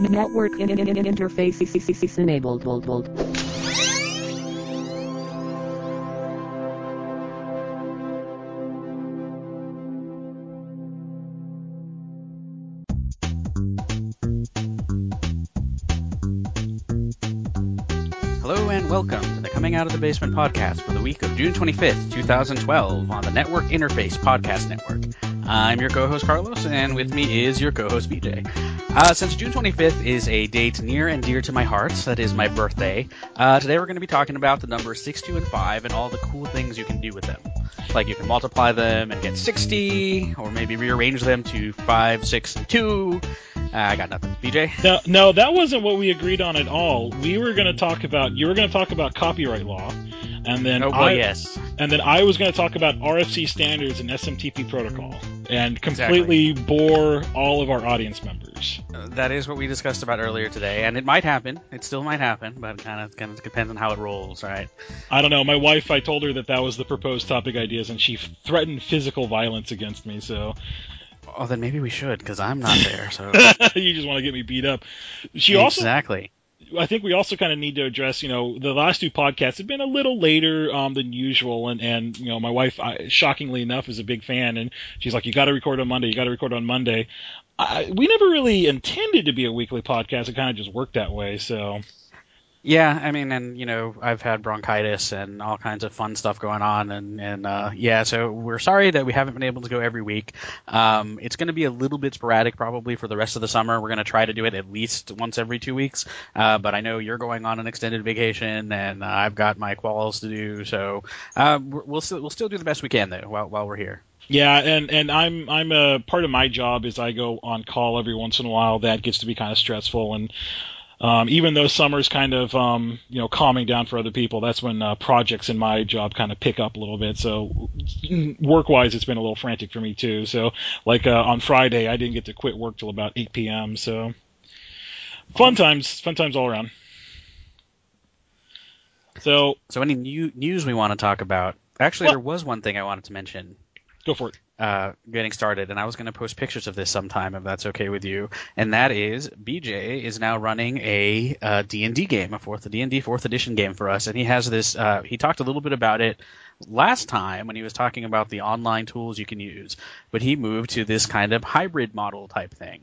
Network in- in- in- interface enabled. Hello and welcome to the Coming Out of the Basement podcast for the week of June 25th, 2012 on the Network Interface Podcast Network. I'm your co-host Carlos and with me is your co-host BJ. Uh, since June 25th is a date near and dear to my heart, that is my birthday, uh, today we're going to be talking about the numbers 6, 2, and 5 and all the cool things you can do with them. Like you can multiply them and get 60, or maybe rearrange them to 5, 6, and 2. Uh, I got nothing. BJ? No, no, that wasn't what we agreed on at all. We were going to talk about you were going to talk about copyright law, and then Oh boy, I, yes. and then I was going to talk about RFC standards and SMTP protocol, and completely bore all of our audience members. That is what we discussed about earlier today, and it might happen. It still might happen, but kind of kind of depends on how it rolls, right? I don't know. My wife, I told her that that was the proposed topic ideas, and she threatened physical violence against me. So Oh, then maybe we should, because I'm not there. So you just want to get me beat up. She also exactly. I think we also kind of need to address, you know, the last two podcasts have been a little later um, than usual, and and you know, my wife, I, shockingly enough, is a big fan, and she's like, "You got to record on Monday. You got to record on Monday." I, we never really intended to be a weekly podcast. It kind of just worked that way. So Yeah, I mean, and you know, I've had bronchitis and all kinds of fun stuff going on, and and uh, yeah, so we're sorry that we haven't been able to go every week. Um, it's going to be a little bit sporadic probably for the rest of the summer. We're going to try to do it at least once every two weeks. Uh, but I know you're going on an extended vacation, and uh, I've got my quals to do, so uh, we'll still we'll still do the best we can though while while we're here. Yeah, and and I'm I'm a part of my job is I go on call every once in a while. That gets to be kind of stressful and. Um, even though summer's kind of um, you know calming down for other people, that's when uh, projects in my job kind of pick up a little bit. So work-wise, it's been a little frantic for me too. So like uh, on Friday, I didn't get to quit work till about 8 p.m. So fun times, fun times all around. So So any new news we want to talk about? Actually, Well- there was one thing I wanted to mention. Go for it. uh, getting started, and I was going to post pictures of this sometime if that's okay with you. And that is BJ is now running a uh, D&D game, a fourth D&D fourth edition game for us, and he has this. Uh, he talked a little bit about it last time when he was talking about the online tools you can use, but he moved to this kind of hybrid model type thing.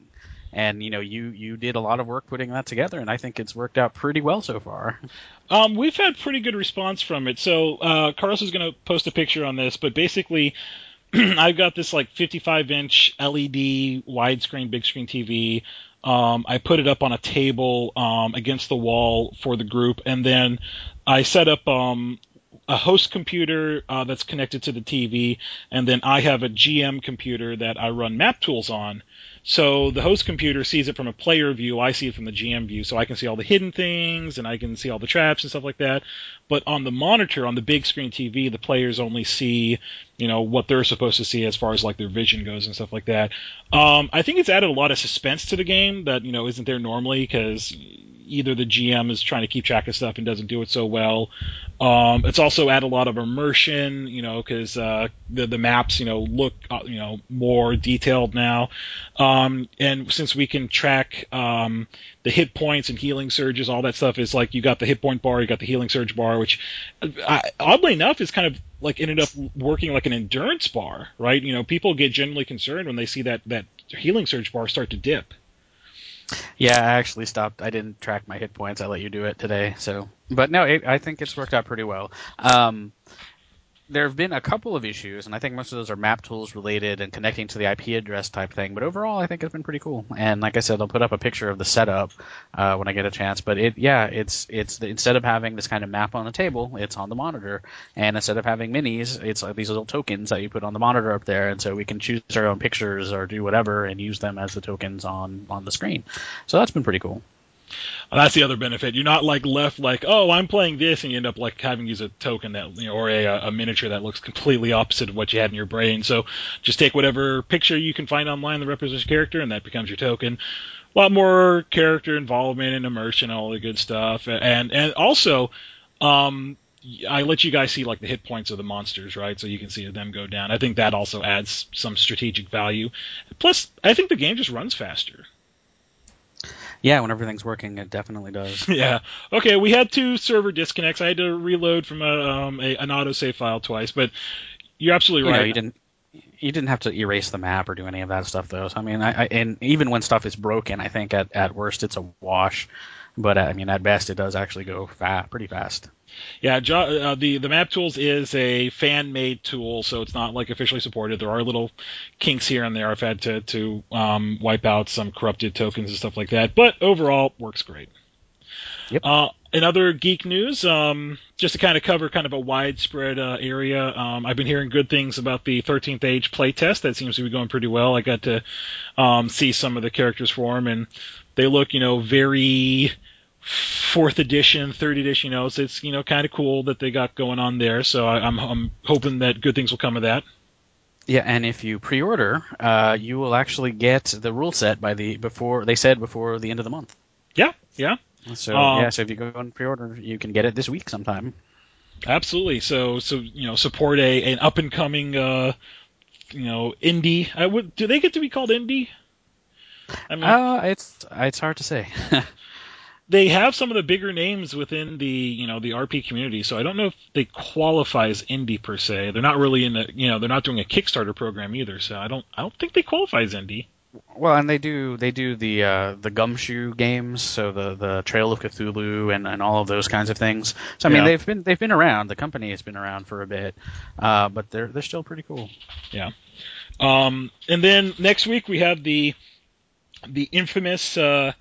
And you know, you you did a lot of work putting that together, and I think it's worked out pretty well so far. Um, we've had pretty good response from it. So uh, Carlos is going to post a picture on this, but basically, I've got this like 55 inch LED widescreen big screen TV. Um, I put it up on a table um, against the wall for the group, and then I set up um, a host computer uh, that's connected to the TV, and then I have a GM computer that I run map tools on. So the host computer sees it from a player view, I see it from the GM view, so I can see all the hidden things and I can see all the traps and stuff like that. But on the monitor, on the big screen TV, the players only see, you know, what they're supposed to see as far as like their vision goes and stuff like that. Um, I think it's added a lot of suspense to the game that you know isn't there normally because either the GM is trying to keep track of stuff and doesn't do it so well. Um, it's also added a lot of immersion, you know, because uh, the the maps, you know, look, uh, you know, more detailed now. Um, and since we can track um, the hit points and healing surges, all that stuff is like you got the hit point bar, you got the healing surge bar, which I, oddly enough is kind of like ended up working like an endurance bar, right? You know, people get generally concerned when they see that that healing surge bar start to dip. Yeah, I actually stopped. I didn't track my hit points. I let you do it today. So, but no, it, I think it's worked out pretty well. Um, there have been a couple of issues, and I think most of those are map tools related and connecting to the IP address type thing. But overall, I think it's been pretty cool. And like I said, I'll put up a picture of the setup uh, when I get a chance. But it, yeah, it's it's the, instead of having this kind of map on the table, it's on the monitor. And instead of having minis, it's like these little tokens that you put on the monitor up there, and so we can choose our own pictures or do whatever and use them as the tokens on on the screen. So that's been pretty cool. That's the other benefit. You're not like left like, oh, I'm playing this, and you end up like having to use a token that, you know, or a, a miniature that looks completely opposite of what you had in your brain. So just take whatever picture you can find online that represents your character, and that becomes your token. A lot more character involvement and immersion, all the good stuff, and and also, um, I let you guys see like the hit points of the monsters, right? So you can see them go down. I think that also adds some strategic value. Plus, I think the game just runs faster. Yeah, when everything's working, it definitely does. yeah. Okay, we had two server disconnects. I had to reload from a, um, a an autosave file twice, but you're absolutely You right. know, you didn't you didn't have to erase the map or do any of that stuff though. So, I mean, I, I and even when stuff is broken, I think at, at worst it's a wash. But uh, I mean, at best, it does actually go fa- pretty fast. Yeah, uh, the the map tools is a fan made tool, so it's not like officially supported. There are little kinks here and there. I've had to to um, wipe out some corrupted tokens and stuff like that, but overall works great. Yep. Uh, in other geek news, um, just to kind of cover kind of a widespread uh, area, um, I've been hearing good things about the 13th Age playtest. That seems to be going pretty well. I got to um, see some of the characters form, and they look, you know, very fourth edition, third edition. You know, it's, it's you know kind of cool that they got going on there. So I, I'm I'm hoping that good things will come of that. Yeah, and if you pre-order, uh, you will actually get the rule set by the before they said before the end of the month. Yeah, yeah, So Um, yeah, so if you go and pre-order, you can get it this week sometime. absolutely. So so you know support a an up and coming uh you know indie. I would do they get to be called indie? I mean, Uh, it's it's hard to say. they have some of the bigger names within the you know the RP community, so I don't know if they qualify as indie per se. They're not really in the you know they're not doing a Kickstarter program either, so I don't I don't think they qualify as indie. well, and they do they do the uh, the gumshoe games, so the the Trail of Cthulhu and, and all of those kinds of things. So I mean, Yeah. they've been they've been around. The company has been around for a bit, uh, but they're they're still pretty cool. Yeah. Um, and then next week we have the the infamous uh,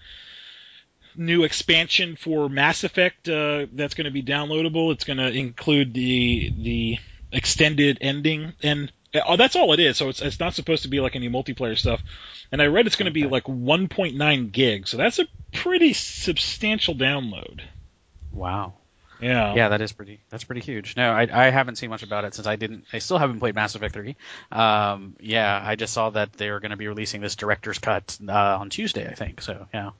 new expansion for Mass Effect uh, that's going to be downloadable. It's going to include the the extended ending, and oh, that's all it is. So it's it's not supposed to be like any multiplayer stuff. And I read it's going to be like 1.9 gigs, so that's a pretty substantial download. Wow. Yeah. Yeah, that is pretty. That's pretty huge. No, I, I haven't seen much about it since I didn't. I still haven't played Mass Effect 3. Um, yeah, I just saw that they were going to be releasing this director's cut uh, on Tuesday, I think. So yeah.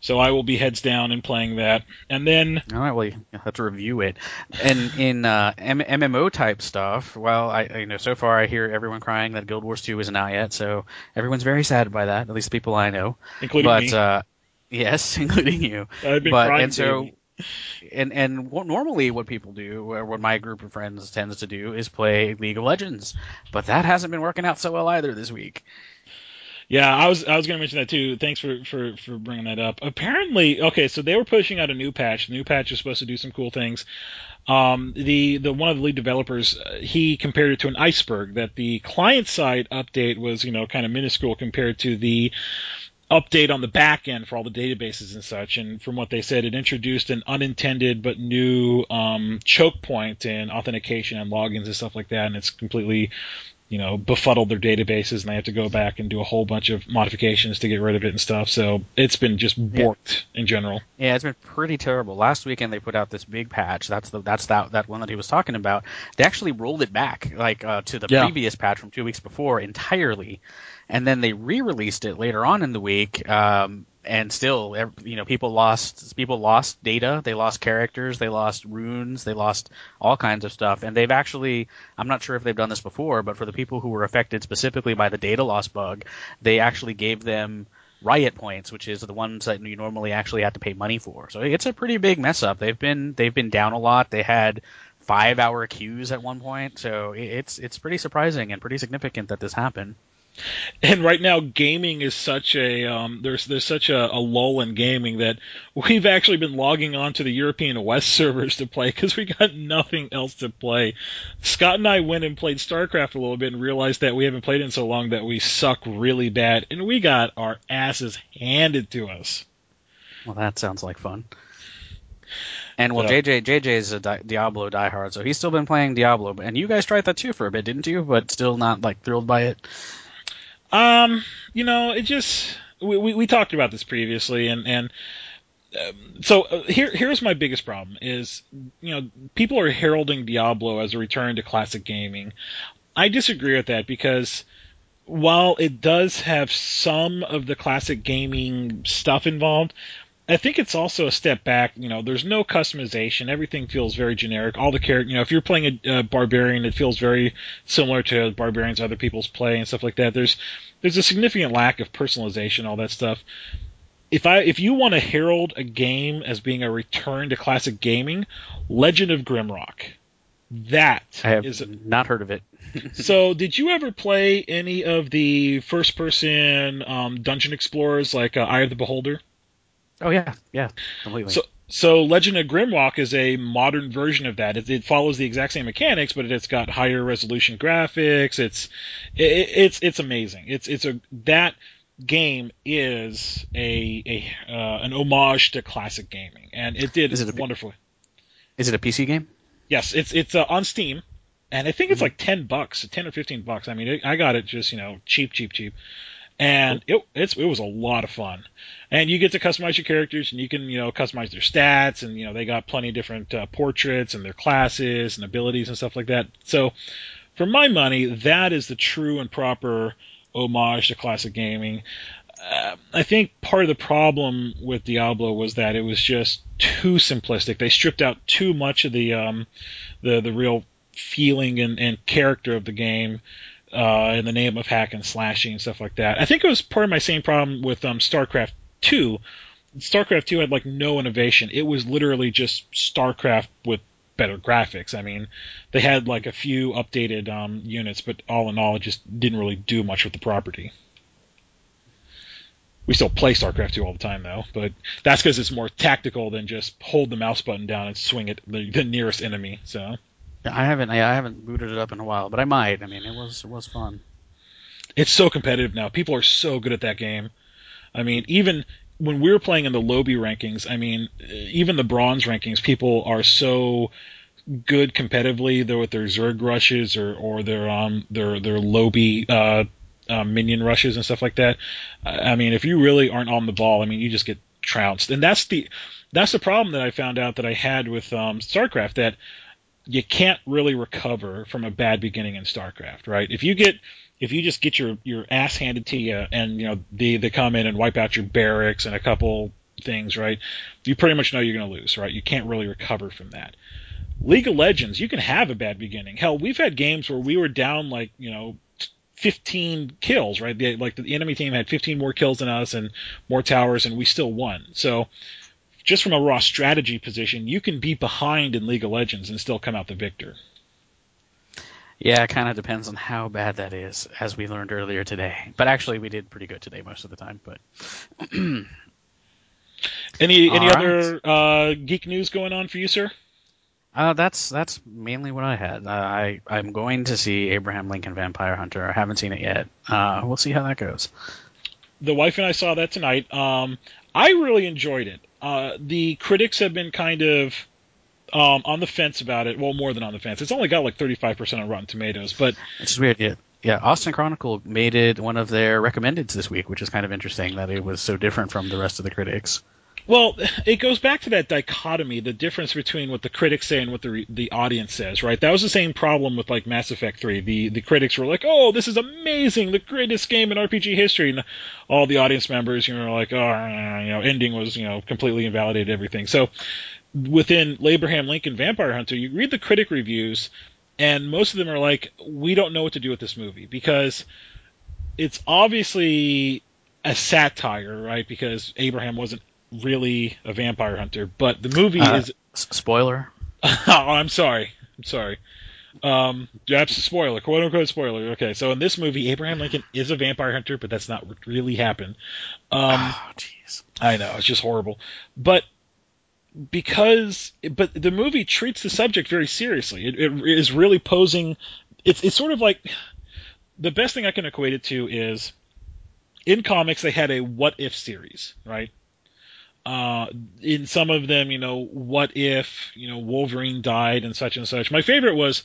So I will be heads down and playing that, and then All right, well, you have to review it. And in uh, M- MMO type stuff, well, I you know so far I hear everyone crying that Guild Wars 2 isn't out yet, so everyone's very sad by that. At least the people I know. including but me, uh, yes, including you. I've been but crying. and so and and what normally what people do or what my group of friends tends to do is play League of Legends, but that hasn't been working out so well either this week. Yeah, I was I was going to mention that too. Thanks for, for for bringing that up. Apparently, okay, so they were pushing out a new patch. The new patch is supposed to do some cool things. Um, the the one of the lead developers uh, he compared it to an iceberg. That the client side update was you know kind of minuscule compared to the update on the back end for all the databases and such. And from what they said, it introduced an unintended but new um, choke point in authentication and logins and stuff like that. And it's completely you know, befuddled their databases and they have to go back and do a whole bunch of modifications to get rid of it and stuff. So it's been just borked in general. Yeah, it's been pretty terrible. Last weekend they put out this big patch. That's the that's that that one that he was talking about. They actually rolled it back like uh, to the Yeah. previous patch from two weeks before entirely, and then they re-released it later on in the week. Um, and still, you know, people lost people lost data. They lost characters. They lost runes. They lost all kinds of stuff. And they've actually, I'm not sure if they've done this before, but for the people who were affected specifically by the data loss bug, they actually gave them riot points, which is the ones that you normally actually have to pay money for. So it's a pretty big mess up. They've been they've been down a lot. They had five hour queues at one point, so it's it's pretty surprising and pretty significant that this happened. And right now, gaming is such a um, there's there's such a, a lull in gaming that we've actually been logging on to the European West servers to play because we got nothing else to play. Scott and I went and played StarCraft a little bit and realized that we haven't played in so long that we suck really bad, and we got our asses handed to us. Well, that sounds like fun. And well, So- JJ JJ is a Di- Diablo diehard, so he's still been playing Diablo. And you guys tried that too for a bit, didn't you? But still not like thrilled by it. Um, you know, it just we we, we talked about this previously, and and um, so uh, here here's my biggest problem is you know people are heralding Diablo as a return to classic gaming. I disagree with that because while it does have some of the classic gaming stuff involved. I think it's also a step back. You know, there's no customization. Everything feels very generic. All the character, you know, if you're playing a, a barbarian, it feels very similar to barbarians other people's play and stuff like that. There's there's a significant lack of personalization, all that stuff. if I if you want to herald a game as being a return to classic gaming, Legend of Grimrock. That I have is not heard of it. so, did you ever play any of the first-person um, dungeon explorers like uh, Eye of the Beholder? Oh yeah, yeah, completely. So, so Legend of Grimrock is a modern version of that. It, it follows the exact same mechanics, but it's got higher resolution graphics. It's it, it's it's amazing. It's it's a that game is a a uh, an homage to classic gaming, and it did Is it a- wonderfully. Is it a PC game? Yes, it's it's uh, on Steam, and I think it's Mhm. like ten bucks, ten or fifteen bucks. I mean, it, I got it just you know cheap, cheap, cheap, and it it's it was a lot of fun. And you get to customize your characters, and you can you know customize their stats, and you know they got plenty of different uh, portraits and their classes and abilities and stuff like that. So, for my money, that is the true and proper homage to classic gaming. Uh, I think part of the problem with Diablo was that it was just too simplistic. They stripped out too much of the um, the the real feeling and, and character of the game uh, in the name of hack and slashing and stuff like that. I think it was part of my same problem with um, StarCraft two. StarCraft two had like no innovation. It was literally just StarCraft with better graphics. I mean, they had like a few updated um, units, but all in all, it just didn't really do much with the property. We still play StarCraft 2 all the time, though, but that's because it's more tactical than just hold the mouse button down and swing it the, the nearest enemy. So I haven't. I haven't booted it up in a while, but I might. I mean, it was it was fun. it's so competitive now. People are so good at that game. I mean, even when we were playing in the Lobby rankings, I mean, even the bronze rankings, people are so good competitively though with their Zerg rushes or or their um their their Lobby uh, uh, minion rushes and stuff like that. I I mean, if you really aren't on the ball, I mean, you just get trounced, and that's the that's the problem that I found out that I had with um, StarCraft that you can't really recover from a bad beginning in StarCraft, right? If you get if you just get your your ass handed to you and you know they they come in and wipe out your barracks and a couple things, right? You pretty much know you're going to lose, right? You can't really recover from that. League of Legends, you can have a bad beginning. Hell, we've had games where we were down like, you know, 15 kills, right? Like the enemy team had 15 more kills than us and more towers and we still won. So just from a raw strategy position, you can be behind in League of Legends and still come out the victor. Yeah, it kind of depends on how bad that is, as we learned earlier today. But actually, we did pretty good today most of the time. But Any any All other uh, geek news going on for you, sir? uh, that's that's mainly what I had. Uh, I I'm going to see Abraham Lincoln Vampire Hunter. I haven't seen it yet. Uh, we'll see how that goes. the wife and I saw that tonight. Um, I really enjoyed it. Uh, the critics have been kind of um, on the fence about it. Well, more than on the fence. It's only got like 35% on Rotten Tomatoes, but is weird. Yeah, yeah. Austin Chronicle made it one of their recommendeds this week, which is kind of interesting that it was so different from the rest of the critics. Well, it goes back to that dichotomy, the difference between what the critics say and what the the audience says, right? That was the same problem with like Mass Effect 3. The the critics were like, "Oh, this is amazing, the greatest game in RPG history," and all the audience members, you know, like, "Oh, you know, ending was you know completely invalidated everything." So within Abraham Lincoln Vampire Hunter, you read the critic reviews, and most of them are like, "We don't know what to do with this movie because it's obviously a satire, right? Because Abraham wasn't really a vampire hunter, but the movie Uh, is. S- spoiler. oh, I'm sorry. I'm sorry. Um, yeah, a spoiler, quote unquote spoiler. Okay, so in this movie, Abraham Lincoln is a vampire hunter, but that's not what really happened. Um, oh, jeez. I know it's just horrible, but because but the movie treats the subject very seriously. It, it is really posing. It's it's sort of like the best thing I can equate it to is in comics they had a what if series, right? Uh, in some of them, you know, what if you know Wolverine died and such and such. My favorite was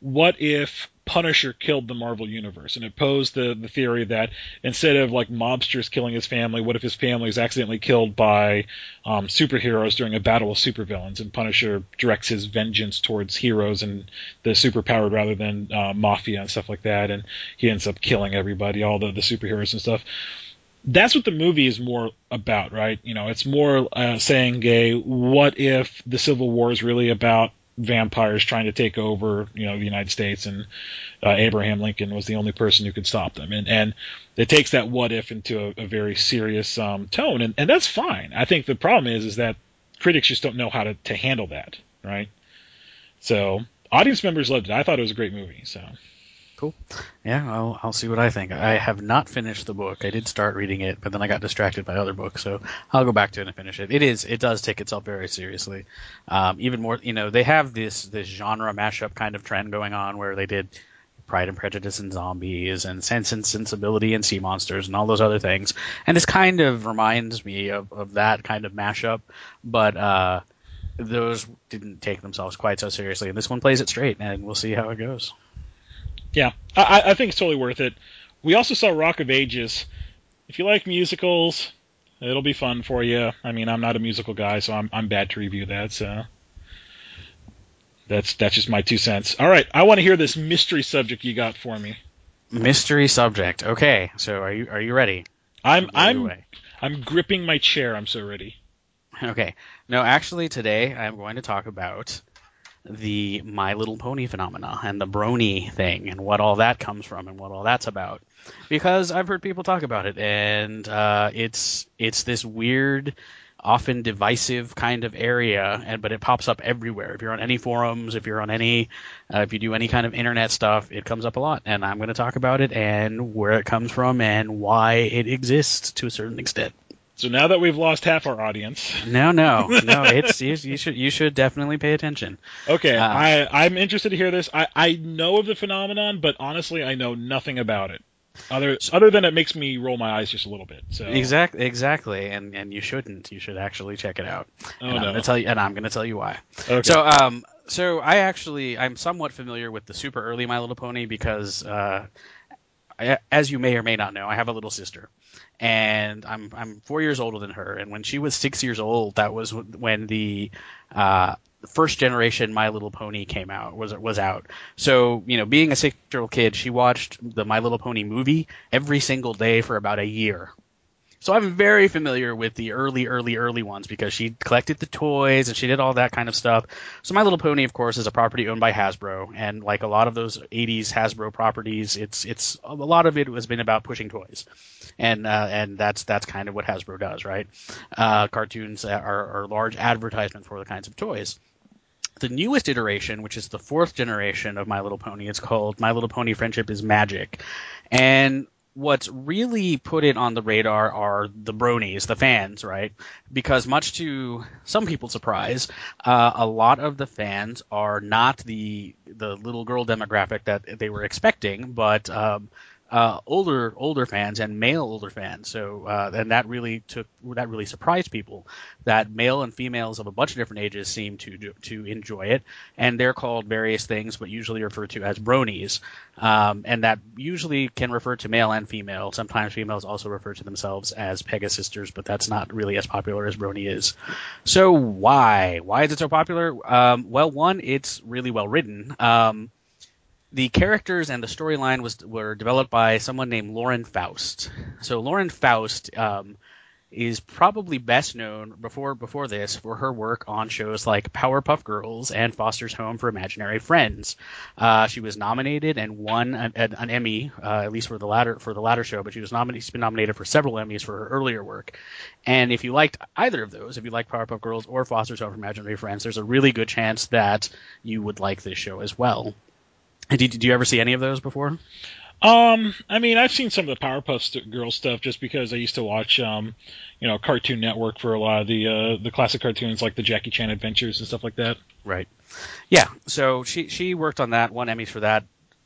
what if Punisher killed the Marvel Universe, and it posed the the theory that instead of like mobsters killing his family, what if his family is accidentally killed by um, superheroes during a battle with supervillains, and Punisher directs his vengeance towards heroes and the superpowered rather than uh, mafia and stuff like that, and he ends up killing everybody, all the the superheroes and stuff. That's what the movie is more about, right? You know, it's more uh, saying, "Gay, what if the Civil War is really about vampires trying to take over, you know, the United States, and uh, Abraham Lincoln was the only person who could stop them. And and it takes that what if into a, a very serious um, tone, and and that's fine. I think the problem is is that critics just don't know how to to handle that, right? So audience members loved it. I thought it was a great movie. So Cool. Yeah, I'll, I'll see what I think. I have not finished the book. I did start reading it, but then I got distracted by other books, so I'll go back to it and finish it. It is, it does take itself very seriously. Um, even more, you know, they have this this genre mashup kind of trend going on where they did Pride and Prejudice and zombies and Sense and Sensibility and sea monsters and all those other things, and this kind of reminds me of, of that kind of mashup, but uh, those didn't take themselves quite so seriously, and this one plays it straight, and we'll see how it goes. Yeah, I, I think it's totally worth it. We also saw Rock of Ages. If you like musicals, it'll be fun for you. I mean, I'm not a musical guy, so I'm I'm bad to review that. So that's that's just my two cents. All right, I want to hear this mystery subject you got for me. Mystery subject. Okay, so are you are you ready? I'm I'm away. I'm gripping my chair. I'm so ready. Okay. No, actually, today I'm going to talk about the My Little Pony phenomena and the brony thing and what all that comes from and what all that's about. Because I've heard people talk about it, and uh, it's it's this weird, often divisive kind of area, and but it pops up everywhere. If you're on any forums, if you're on any, uh, if you do any kind of internet stuff, it comes up a lot. And I'm going to talk about it and where it comes from and why it exists to a certain extent. So now that we've lost half our audience, No, no, no. It's you, you should you should definitely pay attention. okay, Uh, I I'm interested to hear this. I I know of the phenomenon, but honestly, I know nothing about it. Other other than it makes me roll my eyes just a little bit. So Exactly, exactly, and and you shouldn't. You should actually check it out. Oh and I'm gonna tell you, and I'm gonna tell you why. Okay. So, um, so I actually I'm somewhat familiar with the super early My Little Pony because, uh, I, as you may or may not know, I have a little sister, and I'm I'm four years older than her. And when she was six years old, that was when the uh, first generation My Little Pony came out was was out. So you know, being a six year old kid, she watched the My Little Pony movie every single day for about a year. So I'm very familiar with the early, early, early ones because she collected the toys and she did all that kind of stuff. So My Little Pony, of course, is a property owned by Hasbro, and like a lot of those '80s Hasbro properties, it's it's a lot of it has been about pushing toys, and uh, and that's that's kind of what Hasbro does, right? Uh, cartoons are, are large advertisements for the kinds of toys the newest iteration, which is the fourth generation of My Little Pony, it's called My Little Pony Friendship is Magic. And what's really put it on the radar are the bronies, the fans, right? Because much to some people's surprise, uh, a lot of the fans are not the the little girl demographic that they were expecting, but um, uh, older older fans and male older fans. So uh, and that really took that really surprised people that male and females of a bunch of different ages seem to to enjoy it, and they're called various things, but usually referred to as bronies, um, and that usually can refer to male and female. Sometimes females also refer to themselves as Pegasisters, but that's not really as popular as brony is. So why why is it so popular? Um, well, one, it's really well written. Um, the characters and the storyline was were developed by someone named Lauren Faust. So Lauren Faust um, is probably best known before before this for her work on shows like Powerpuff Girls and Foster's Home for Imaginary Friends. Uh, she was nominated and won an, an, Emmy, uh, at least for the latter for the latter show. But she was nominated. She's been nominated for several Emmys for her earlier work. And if you liked either of those, if you like Powerpuff Girls or Foster's Home for Imaginary Friends, there's a really good chance that you would like this show as well. Did, did you ever see any of those before? Um, I mean, I've seen some of the Powerpuff Girls stuff just because I used to watch, um, you know, Cartoon Network for a lot of the uh, the classic cartoons like the Jackie Chan Adventures and stuff like that. Right. Yeah. So she she worked on that, won Emmys for that.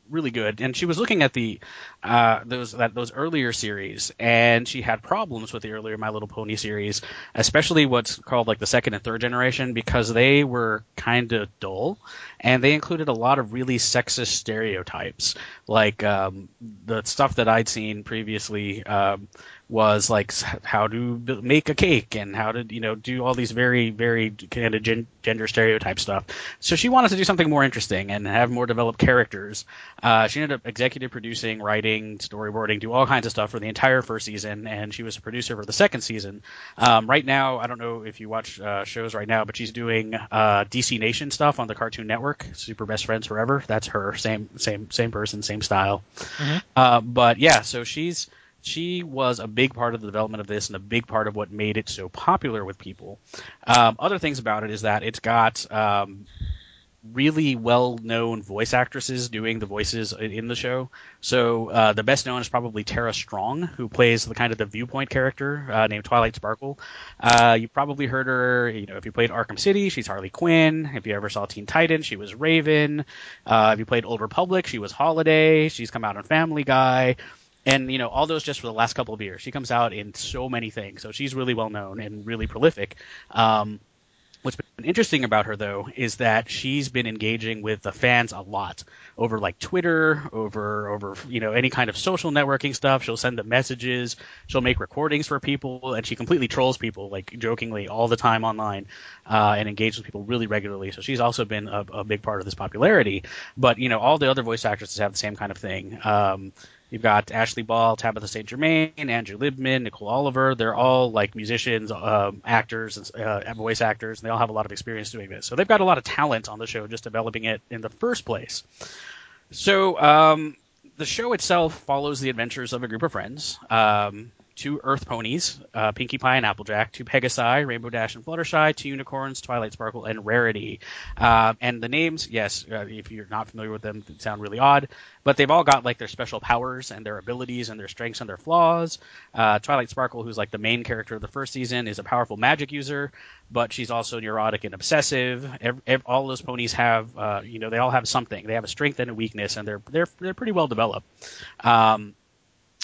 Really good, and she was looking at the uh, those that those earlier series, and she had problems with the earlier My Little Pony series, especially what's called like the second and third generation, because they were kind of dull, and they included a lot of really sexist stereotypes, like um, the stuff that I'd seen previously. Um, was like how to make a cake and how to you know do all these very very kind of gen- gender stereotype stuff. So she wanted to do something more interesting and have more developed characters. Uh, she ended up executive producing, writing, storyboarding, do all kinds of stuff for the entire first season, and she was a producer for the second season. Um, right now, I don't know if you watch uh, shows right now, but she's doing uh, DC Nation stuff on the Cartoon Network. Super Best Friends Forever. That's her. Same same same person, same style. Mm-hmm. but yeah, so she's she was a big part of the development of this and a big part of what made it so popular with people. Um, other things about it is that it's got um, really well-known voice actresses doing the voices in the show. So uh, the best known is probably Tara Strong, who plays the kind of the viewpoint character uh, named Twilight Sparkle. Uh, you probably heard her, you know, if you played Arkham City, she's Harley Quinn. If you ever saw Teen Titans, she was Raven. Uh, if you played Old Republic, she was Holiday. She's come out on Family Guy and you know all those just for the last couple of years. She comes out in so many things, so she's really well known and really prolific. Um, what's been interesting about her though is that she's been engaging with the fans a lot over like Twitter, over over you know any kind of social networking stuff. She'll send them messages, she'll make recordings for people, and she completely trolls people like jokingly all the time online uh, and engages with people really regularly. So she's also been a, a, big part of this popularity. But you know all the other voice actresses have the same kind of thing. Um, You've got Ashley Ball, Tabitha St. Germain, Andrea Libman, Nicole Oliver. They're all like musicians, um, actors, uh, voice actors, and they all have a lot of experience doing this. So they've got a lot of talent on the show, just developing it in the first place. So um, the show itself follows the adventures of a group of friends. Um, two Earth ponies, uh, Pinkie Pie and Applejack, two Pegasi, Rainbow Dash and Fluttershy, two unicorns, Twilight Sparkle and Rarity. Uh, and the names, yes, uh, if you're not familiar with them, sound really odd, but they've all got like their special powers and their abilities and their strengths and their flaws. Uh, Twilight Sparkle, who's like the main character of the first season, is a powerful magic user, but she's also neurotic and obsessive. Every, every, all those ponies have, uh, you know, they all have something. They have a strength and a weakness, and they're they're they're pretty well developed. Um,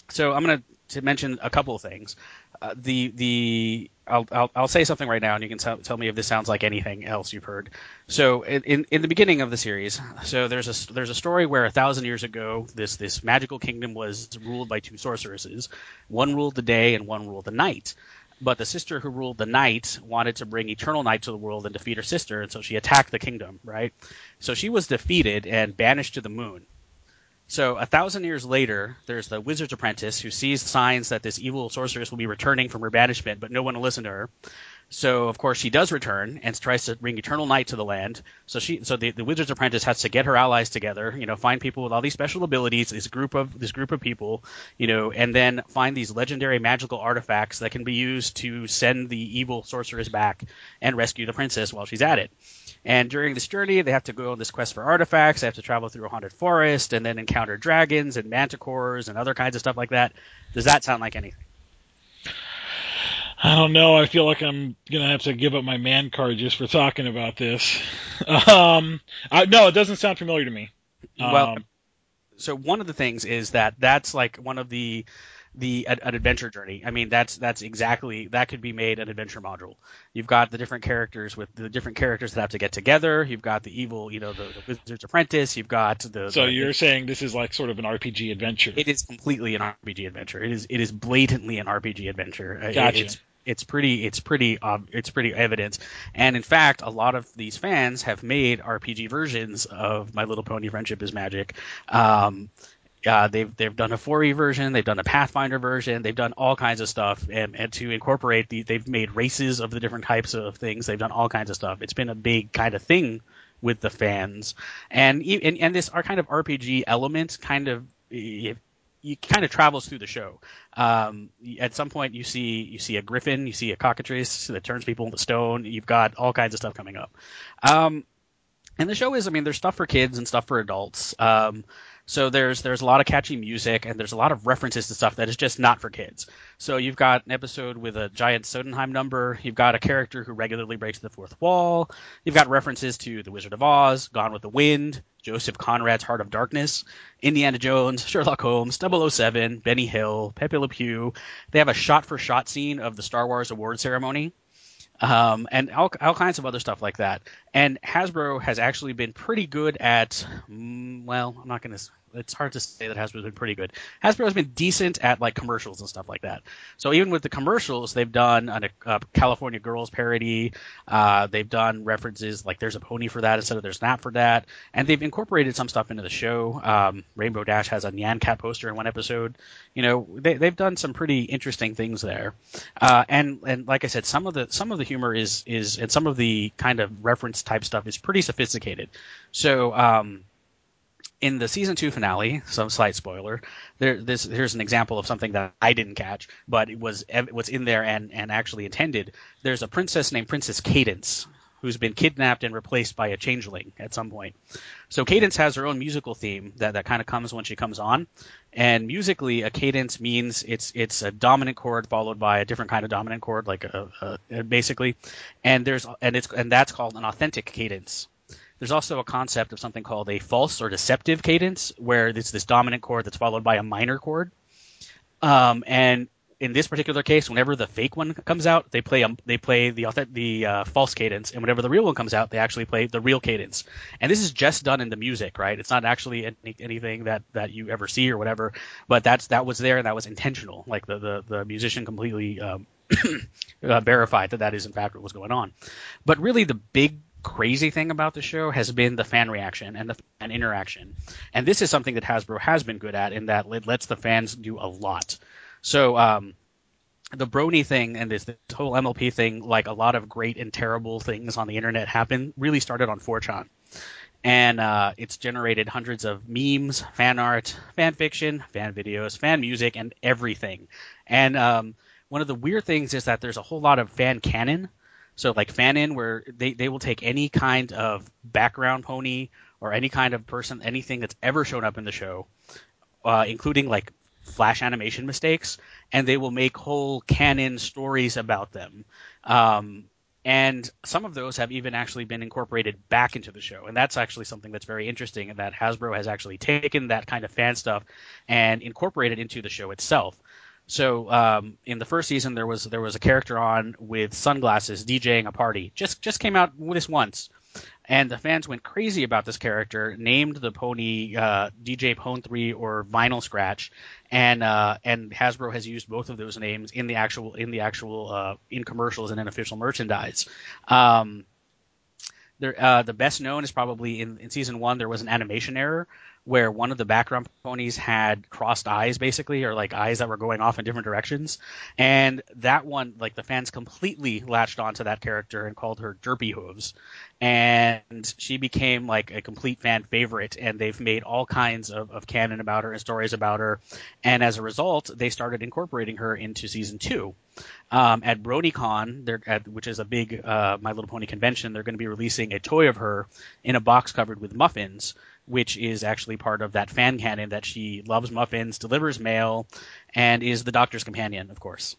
so I'm gonna to mention a couple of things. Uh, the the I'll, I'll, I'll say something right now, and you can tell, tell me if this sounds like anything else you've heard. So in in the beginning of the series, so there's a there's a story where a thousand years ago, this this magical kingdom was ruled by two sorceresses. One ruled the day, and one ruled the night. But the sister who ruled the night wanted to bring eternal night to the world and defeat her sister, and so she attacked the kingdom. Right. So she was defeated and banished to the moon. So a thousand years later, there's the wizard's apprentice who sees signs that this evil sorceress will be returning from her banishment, but no one will listen to her. So of course she does return and tries to bring eternal night to the land. So she, so the, the wizard's apprentice has to get her allies together, you know, find people with all these special abilities, this group of this group of people, you know, and then find these legendary magical artifacts that can be used to send the evil sorceress back and rescue the princess while she's at it. And during this journey, they have to go on this quest for artifacts. They have to travel through a haunted forest and then encounter dragons and manticores and other kinds of stuff like that. Does that sound like anything? I don't know. I feel like I'm gonna have to give up my man card just for talking about this. Um, I, no, it doesn't sound familiar to me. Well, um, so one of the things is that that's like one of the the an, adventure journey. I mean, that's that's exactly that could be made an adventure module. You've got the different characters with the different characters that have to get together. You've got the evil, you know, the, the wizard's apprentice. You've got the. So the, you're saying this is like sort of an RPG adventure? It is completely an RPG adventure. It is it is blatantly an RPG adventure. Uh, gotcha. It's, it's pretty it's pretty um, it's pretty evident and in fact a lot of these fans have made rpg versions of my little pony friendship is magic um, uh, they've they've done a 4e version, they've done a Pathfinder version, they've done all kinds of stuff, and, and to incorporate the, they've made races of the different types of things. They've done all kinds of stuff. It's been a big kind of thing with the fans, and and, and this our kind of RPG element kind of it, kind of travels through the show. Um, at some point, you see you see a griffin, you see a cockatrice that turns people into stone. You've got all kinds of stuff coming up. Um, and the show is, I mean, there's stuff for kids and stuff for adults. Um, so there's there's a lot of catchy music and there's a lot of references to stuff that is just not for kids. So you've got an episode with a giant Sondheim number. You've got a character who regularly breaks the fourth wall. You've got references to The Wizard of Oz, Gone with the Wind, Joseph Conrad's Heart of Darkness, Indiana Jones, Sherlock Holmes, 007, Benny Hill, Pepe Le Pew. They have a shot-for-shot scene of the Star Wars award ceremony um, and all, all kinds of other stuff like that. And Hasbro has actually been pretty good at, mm, well, I'm not going to it's hard to say that Hasbro's been pretty good. Hasbro has been decent at like commercials and stuff like that. So even with the commercials, they've done a, a California Girls parody. Uh, they've done references like there's a pony for that instead of there's not for that, and they've incorporated some stuff into the show. Um, Rainbow Dash has a Nyan Cat poster in one episode. You know, they, they've done some pretty interesting things there. Uh, and and like I said, some of the some of the humor is is and some of the kind of reference type stuff is pretty sophisticated. So. Um, in the season two finale, some slight spoiler, there this here's an example of something that I didn't catch, but it was what's in there and and actually intended. There's a princess named Princess Cadance who's been kidnapped and replaced by a changeling at some point. So cadence has her own musical theme that, that kind of comes when she comes on. And musically, a cadence means it's it's a dominant chord followed by a different kind of dominant chord, like a, a basically. And there's and it's and that's called an authentic cadence. There's also a concept of something called a false or deceptive cadence, where it's this dominant chord that's followed by a minor chord. Um, and in this particular case, whenever the fake one comes out, they play um, they play the the uh, false cadence, and whenever the real one comes out, they actually play the real cadence. And this is just done in the music, right? It's not actually any, anything that that you ever see or whatever, but that's that was there and that was intentional. Like the the, the musician completely um, uh, verified that that is in fact what was going on. But really, the big crazy thing about the show has been the fan reaction and the fan interaction. And this is something that Hasbro has been good at in that it lets the fans do a lot. So um, the Brony thing and this, this, whole MLP thing, like a lot of great and terrible things on the internet happen, really started on 4chan. And uh, it's generated hundreds of memes, fan art, fan fiction, fan videos, fan music, and everything. And um, one of the weird things is that there's a whole lot of fan canon so like fanon, where they, they will take any kind of background pony or any kind of person, anything that's ever shown up in the show, uh, including like flash animation mistakes, and they will make whole canon stories about them. Um, and some of those have even actually been incorporated back into the show, and that's actually something that's very interesting. And that Hasbro has actually taken that kind of fan stuff and incorporated into the show itself. So um, in the first season, there was there was a character on with sunglasses DJing a party. Just just came out this once, and the fans went crazy about this character. Named the pony uh, DJ Pone Three or Vinyl Scratch, and uh, and Hasbro has used both of those names in the actual in the actual uh, in commercials and in official merchandise. Um, there, uh, the best known is probably in, in season one. There was an animation error where one of the background ponies had crossed eyes basically or like eyes that were going off in different directions. And that one like the fans completely latched onto that character and called her derpy hooves. And she became like a complete fan favorite and they've made all kinds of, of canon about her and stories about her. And as a result they started incorporating her into season two. Um, at BronyCon, which is a big uh, My Little Pony convention, they're going to be releasing a toy of her in a box covered with muffins, which is actually part of that fan canon that she loves muffins, delivers mail, and is the Doctor's companion, of course.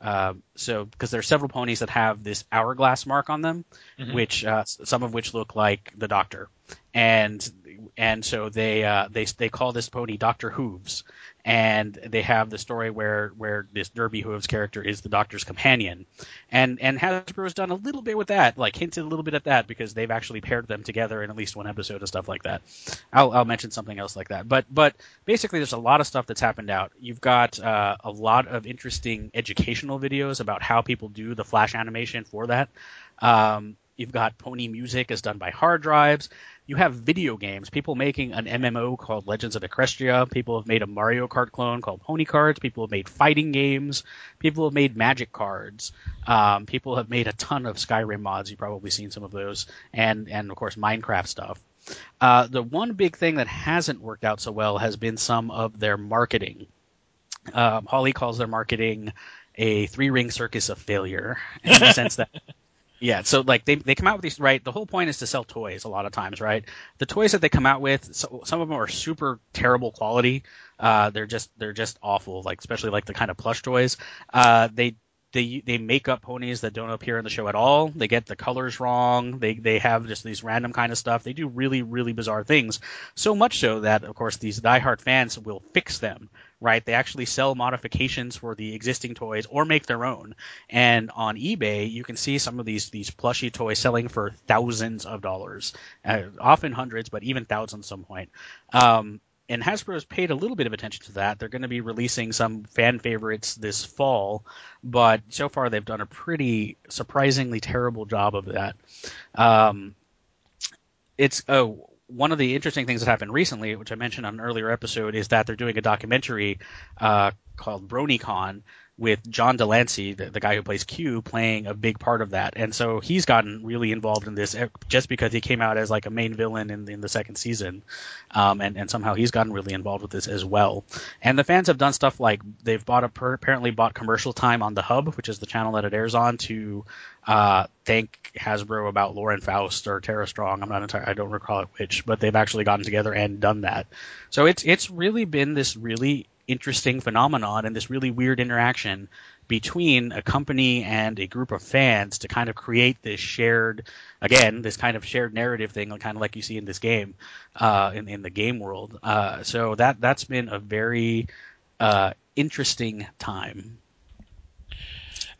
Uh, so, because there are several ponies that have this hourglass mark on them, mm-hmm. which uh, some of which look like the Doctor, and and so they uh, they they call this pony Doctor Hooves, and they have the story where where this Derpy Hooves character is the Doctor's companion, and and Hasbro has done a little bit with that, like hinted a little bit at that because they've actually paired them together in at least one episode and stuff like that. I'll I'll mention something else like that, but but basically there's a lot of stuff that's happened out. You've got uh, a lot of interesting educational videos about how people do the flash animation for that. Um, you've got pony music is done by hard drives you have video games. People making an MMO called Legends of Equestria. People have made a Mario Kart clone called Pony Cards. People have made fighting games. People have made Magic cards. Um, people have made a ton of Skyrim mods. You've probably seen some of those, and and of course Minecraft stuff. Uh, the one big thing that hasn't worked out so well has been some of their marketing. Um, Holly calls their marketing a three ring circus of failure in the sense that yeah, so like they they come out with these right. The whole point is to sell toys a lot of times, right? The toys that they come out with, so, some of them are super terrible quality. Uh, they're just they're just awful. Like especially like the kind of plush toys. Uh, they they they make up ponies that don't appear in the show at all. They get the colors wrong. They they have just these random kind of stuff. They do really really bizarre things. So much so that of course these diehard fans will fix them. Right? They actually sell modifications for the existing toys or make their own. And on eBay, you can see some of these these plushy toys selling for thousands of dollars, uh, often hundreds, but even thousands at some point. Um, and Hasbro's paid a little bit of attention to that. They're going to be releasing some fan favorites this fall, but so far they've done a pretty surprisingly terrible job of that. Um, it's oh, one of the interesting things that happened recently, which I mentioned on an earlier episode, is that they're doing a documentary uh, called BronyCon, with John de Lancie, the, the, guy who plays Q, playing a big part of that. And so he's gotten really involved in this eh, just because he came out as like a main villain in, in the second season. Um, and, and somehow he's gotten really involved with this as well. And the fans have done stuff like they've bought a, apparently bought commercial time on the Hub, which is the channel that it airs on, to uh, thank Hasbro about Lauren Faust or Tara Strong. I'm not entirely, I don't recall it which, but they've actually gotten together and done that. So it's it's really been this really interesting phenomenon and this really weird interaction between a company and a group of fans to kind of create this shared, again, this kind of shared narrative thing, kind of like you see in this game, uh, in, in the game world. Uh, so that that's been a very uh, interesting time.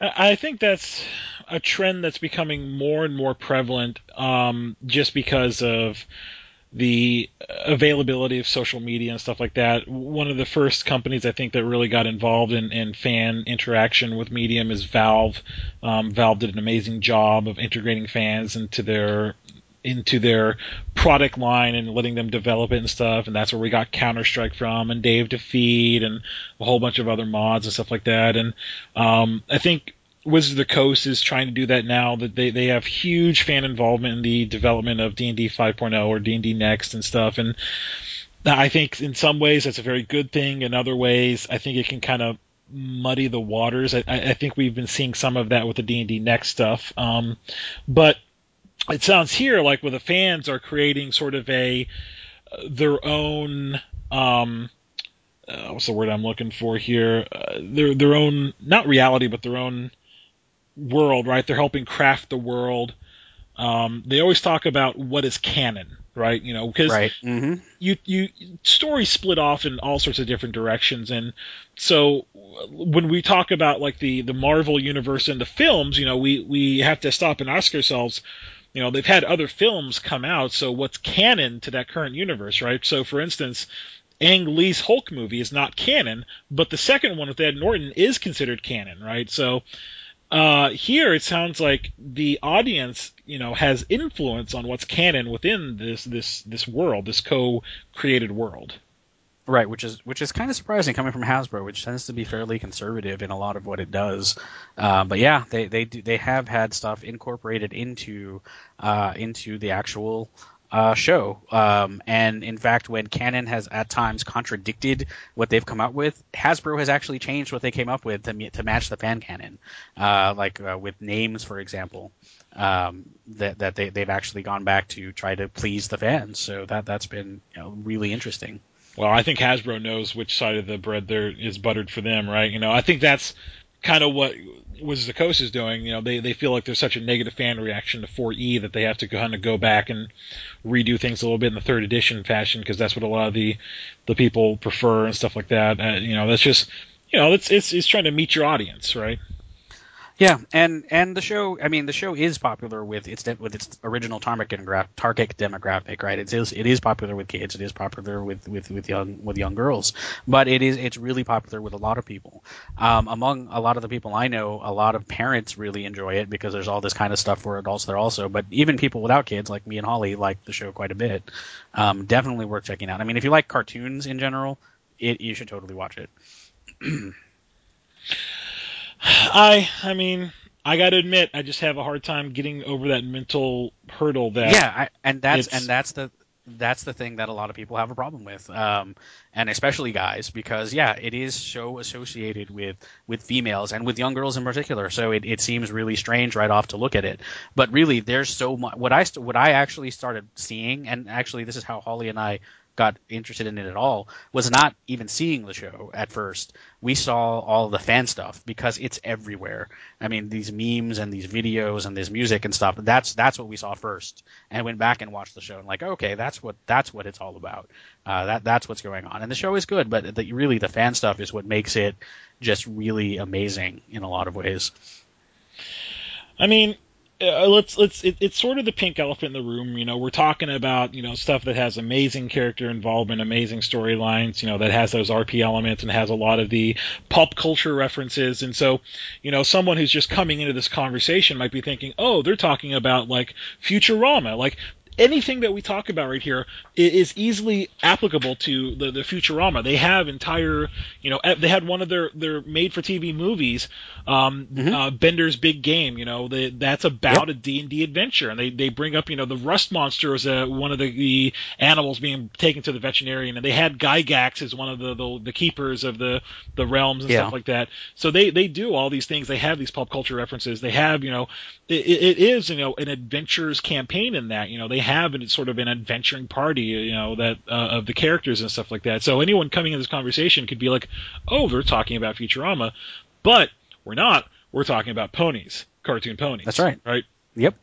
I think that's a trend that's becoming more and more prevalent, um, just because of the availability of social media and stuff like that. One of the first companies I think that really got involved in, in fan interaction with Medium is Valve. Um, Valve did an amazing job of integrating fans into their into their product line and letting them develop it and stuff, and that's where we got Counter Strike from and Day of Defeat and a whole bunch of other mods and stuff like that. And um, I think Wizards of the Coast is trying to do that now. That they, they have huge fan involvement in the development of D and D 5.0 or D and D Next and stuff. And I think in some ways that's a very good thing. In other ways, I think it can kind of muddy the waters. I, I think we've been seeing some of that with the D and D Next stuff. Um, but it sounds here like where the fans are creating sort of a their own. Um, uh, what's the word I'm looking for here? Uh, their their own not reality, but their own world, right? They're helping craft the world. Um, they always talk about what is canon, right? You know, because right. mm-hmm. you you stories split off in all sorts of different directions, and so when we talk about like the the Marvel universe and the films, you know, we we have to stop and ask ourselves. You know, they've had other films come out, so what's canon to that current universe, right? So, for instance, Ang Lee's Hulk movie is not canon, but the second one with Ed Norton is considered canon, right? So, uh, here it sounds like the audience, you know, has influence on what's canon within this this this world, this co-created world. Right, which is which is kind of surprising coming from Hasbro, which tends to be fairly conservative in a lot of what it does. Uh, but yeah, they they do, they have had stuff incorporated into uh, into the actual uh, show. Um, and in fact, when canon has at times contradicted what they've come up with, Hasbro has actually changed what they came up with to, to match the fan canon. Uh, like uh, with names, for example, um, that that they they've actually gone back to try to please the fans. So that that's been you know, really interesting. Well, I think Hasbro knows which side of the bread there is buttered for them, right? You know, I think that's kind of what the Coast is doing. You know, they they feel like there's such a negative fan reaction to 4E that they have to kind of go back and redo things a little bit in the third edition fashion because that's what a lot of the the people prefer and stuff like that. Uh, you know, that's just you know, it's it's it's trying to meet your audience, right? Yeah, and and the show, I mean, the show is popular with its with its original target target demographic, right? It is it is popular with kids, it is popular with, with, with young with young girls, but it is it's really popular with a lot of people. Um, among a lot of the people I know, a lot of parents really enjoy it because there's all this kind of stuff for adults there also. But even people without kids, like me and Holly, like the show quite a bit. Um, definitely worth checking out. I mean, if you like cartoons in general, it you should totally watch it. I I mean, I got to admit, I just have a hard time getting over that mental hurdle that. Yeah, I, and that's and that's the that's the thing that a lot of people have a problem with, um, and especially guys, because yeah, it is so associated with with females and with young girls in particular. So it, it seems really strange right off to look at it. But really, there's so much. What I what I actually started seeing, and actually, this is how Holly and I got interested in it at all was not even seeing the show at first. We saw all the fan stuff because it's everywhere. I mean, these memes and these videos and this music and stuff. That's that's what we saw first, and went back and watched the show and like, okay, that's what that's what it's all about. Uh, that that's what's going on, and the show is good, but the, really the fan stuff is what makes it just really amazing in a lot of ways. I mean, uh, let's let's it, it's sort of the pink elephant in the room you know we're talking about you know stuff that has amazing character involvement amazing storylines you know that has those rp elements and has a lot of the pop culture references. And so you know someone who's just coming into this conversation might be thinking oh they're talking about like futurama. Like anything that we talk about right here is easily applicable to the, the Futurama. They have entire, you know, they had one of their their made for TV movies, um, mm-hmm. uh, Bender's Big Game. You know, they, that's about yep. a D and D adventure, and they they bring up, you know, the rust monster as a, one of the, the animals being taken to the veterinarian, and they had Gygax as one of the, the, the keepers of the the realms and yeah. stuff like that. So they they do all these things. They have these pop culture references. They have, you know, it, it is you know an adventures campaign in that. You know, they have an, sort of an adventuring party, you know, that uh, of the characters and stuff like that. So anyone coming in this conversation could be like, "Oh, they're talking about Futurama," but we're not. We're talking about ponies, cartoon ponies. That's right. Right. Yep.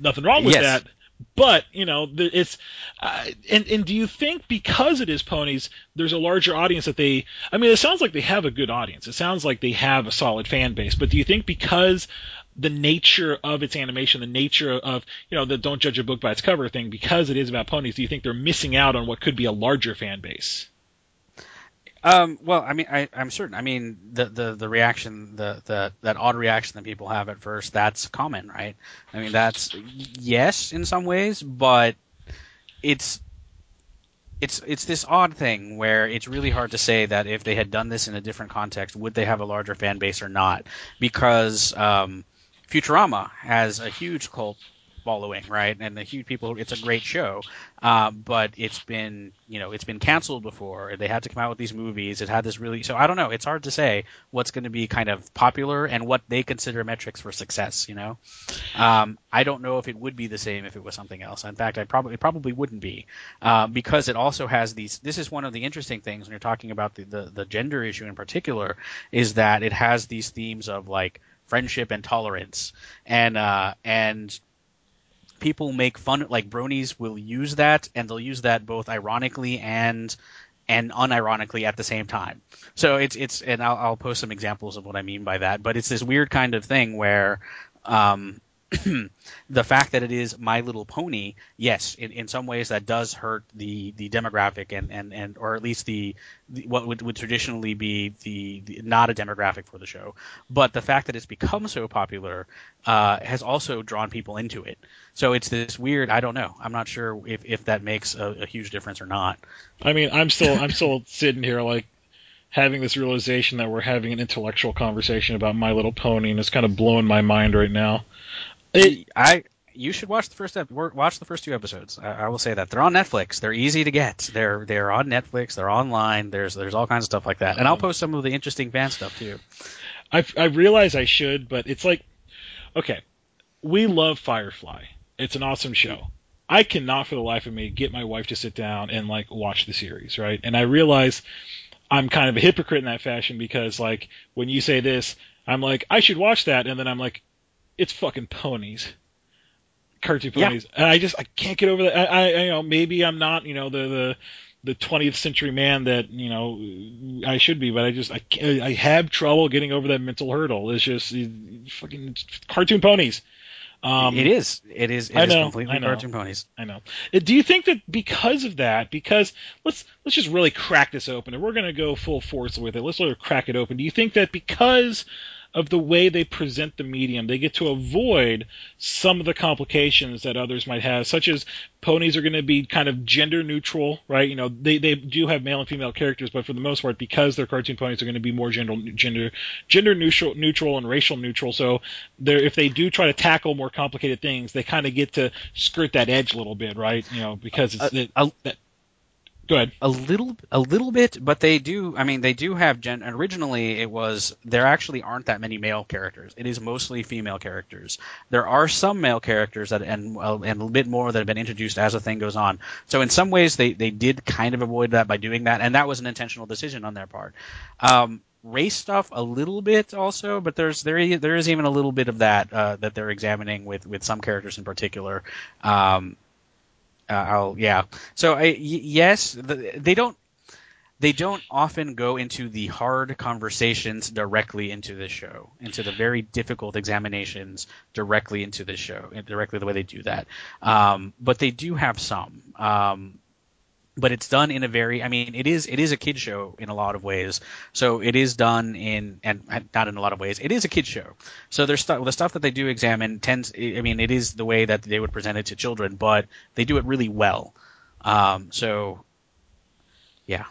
Nothing wrong with yes. that. But you know, it's uh, and and do you think because it is ponies, there's a larger audience that they? I mean, it sounds like they have a good audience. It sounds like they have a solid fan base. But do you think because the nature of its animation, the nature of you know the don't judge a book by its cover thing, because it is about ponies, do you think they're missing out on what could be a larger fan base? Um, well, I mean, I, am certain. I mean, the, the, the reaction, the, the that odd reaction that people have at first, that's common, right? I mean, that's yes in some ways, but it's it's it's this odd thing where it's really hard to say that if they had done this in a different context, would they have a larger fan base or not? Because um, Futurama has a huge cult following, right? And the huge people. It's a great show, uh, but it's been you know it's been canceled before. They had to come out with these movies. It had this really. So I don't know. It's hard to say what's going to be kind of popular and what they consider metrics for success. You know, um, I don't know if it would be the same if it was something else. In fact, I probably probably wouldn't be uh, because it also has these. This is one of the interesting things when you're talking about the, the the gender issue in particular is that it has these themes of like friendship and tolerance and uh, and people make fun like bronies will use that and they'll use that both ironically and and unironically at the same time. So it's it's and I'll, I'll post some examples of what I mean by that. But it's this weird kind of thing where um, the fact that it is My Little Pony, yes, in, in some ways that does hurt the, the demographic and, and, and or at least the, the what would, would traditionally be the, the, not a demographic for the show. But the fact that it's become so popular uh, has also drawn people into it. So it's this weird. I don't know. I'm not sure if, if that makes a, a huge difference or not. I mean, I'm still I'm still sitting here like having this realization that we're having an intellectual conversation about My Little Pony, and it's kind of blowing my mind right now. It, I you should watch the first ep- watch the first two episodes. I, I, will say that they're on Netflix. They're easy to get. They're they're on Netflix. They're online. There's there's all kinds of stuff like that. And I'll um, post some of the interesting fan stuff too. I I realize I should, but it's like, okay, we love Firefly. It's an awesome show. I cannot for the life of me get my wife to sit down and like watch the series, right? And I realize I'm kind of a hypocrite in that fashion because like when you say this, I'm like I should watch that, and then I'm like it's fucking ponies, cartoon ponies. Yeah. And I just I can't get over that. I, I you know maybe I'm not you know the the the 20th century man that you know I should be, but I just I I have trouble getting over that mental hurdle. It's just fucking cartoon ponies. Um, it is. It is. It I know, is completely I know, cartoon ponies. I know. Uh, do you think that because of that, because let's let's just really crack this open, and we're going to go full force with it. Let's sort of crack it open. Do you think that because of the way they present the medium. They get to avoid some of the complications that others might have, such as ponies are going to be kind of gender neutral, right? You know, they, they do have male and female characters, but for the most part, because they're cartoon ponies, they're going to be more gender gender gender neutral, neutral and racial neutral. So if they do try to tackle more complicated things, they kind of get to skirt that edge a little bit, right? You know, because it's uh, it, a, that, Go ahead. A little, a little bit, but they do. I mean, they do have. Gen, originally, it was there actually aren't that many male characters. It is mostly female characters. There are some male characters that, and well, and a bit more that have been introduced as the thing goes on. So in some ways, they they did kind of avoid that by doing that, and that was an intentional decision on their part. Um, race stuff a little bit also, but there's there there is even a little bit of that uh, that they're examining with with some characters in particular. Um, uh, I'll yeah. So I, y- yes, the, they don't they don't often go into the hard conversations directly into the show, into the very difficult examinations directly into the show, directly the way they do that. Um, but they do have some. Um, but it's done in a very i mean it is it is a kid show in a lot of ways. So it is done in and not in a lot of ways it is a kid show. So there's stuff the stuff that they do examine tends i mean it is the way that they would present it to children but they do it really well. Um, so yeah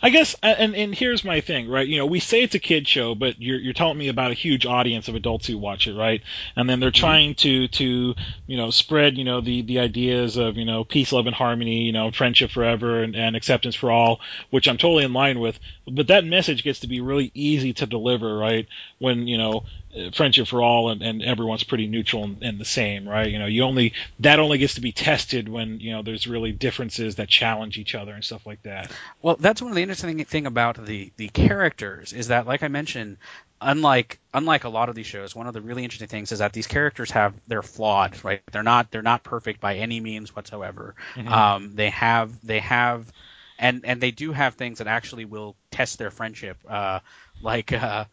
I guess, and and here's my thing, right? You know, we say it's a kid show, but you're you're telling me about a huge audience of adults who watch it, right? And then they're mm-hmm. trying to to you know spread you know the the ideas of you know peace, love, and harmony, you know, friendship forever, and, and acceptance for all, which I'm totally in line with. But that message gets to be really easy to deliver, right? When you know friendship for all and, and everyone's pretty neutral and, and, the same, right? You know, you only that only gets to be tested when you know there's really differences that challenge each other and stuff like that. Well, that's one of the interesting thing about the the characters is that, like I mentioned, unlike unlike a lot of these shows, one of the really interesting things is that these characters have they're flawed, right? They're not they're not perfect by any means whatsoever. Mm-hmm. Um, they have they have and and they do have things that actually will test their friendship, uh, like. Uh,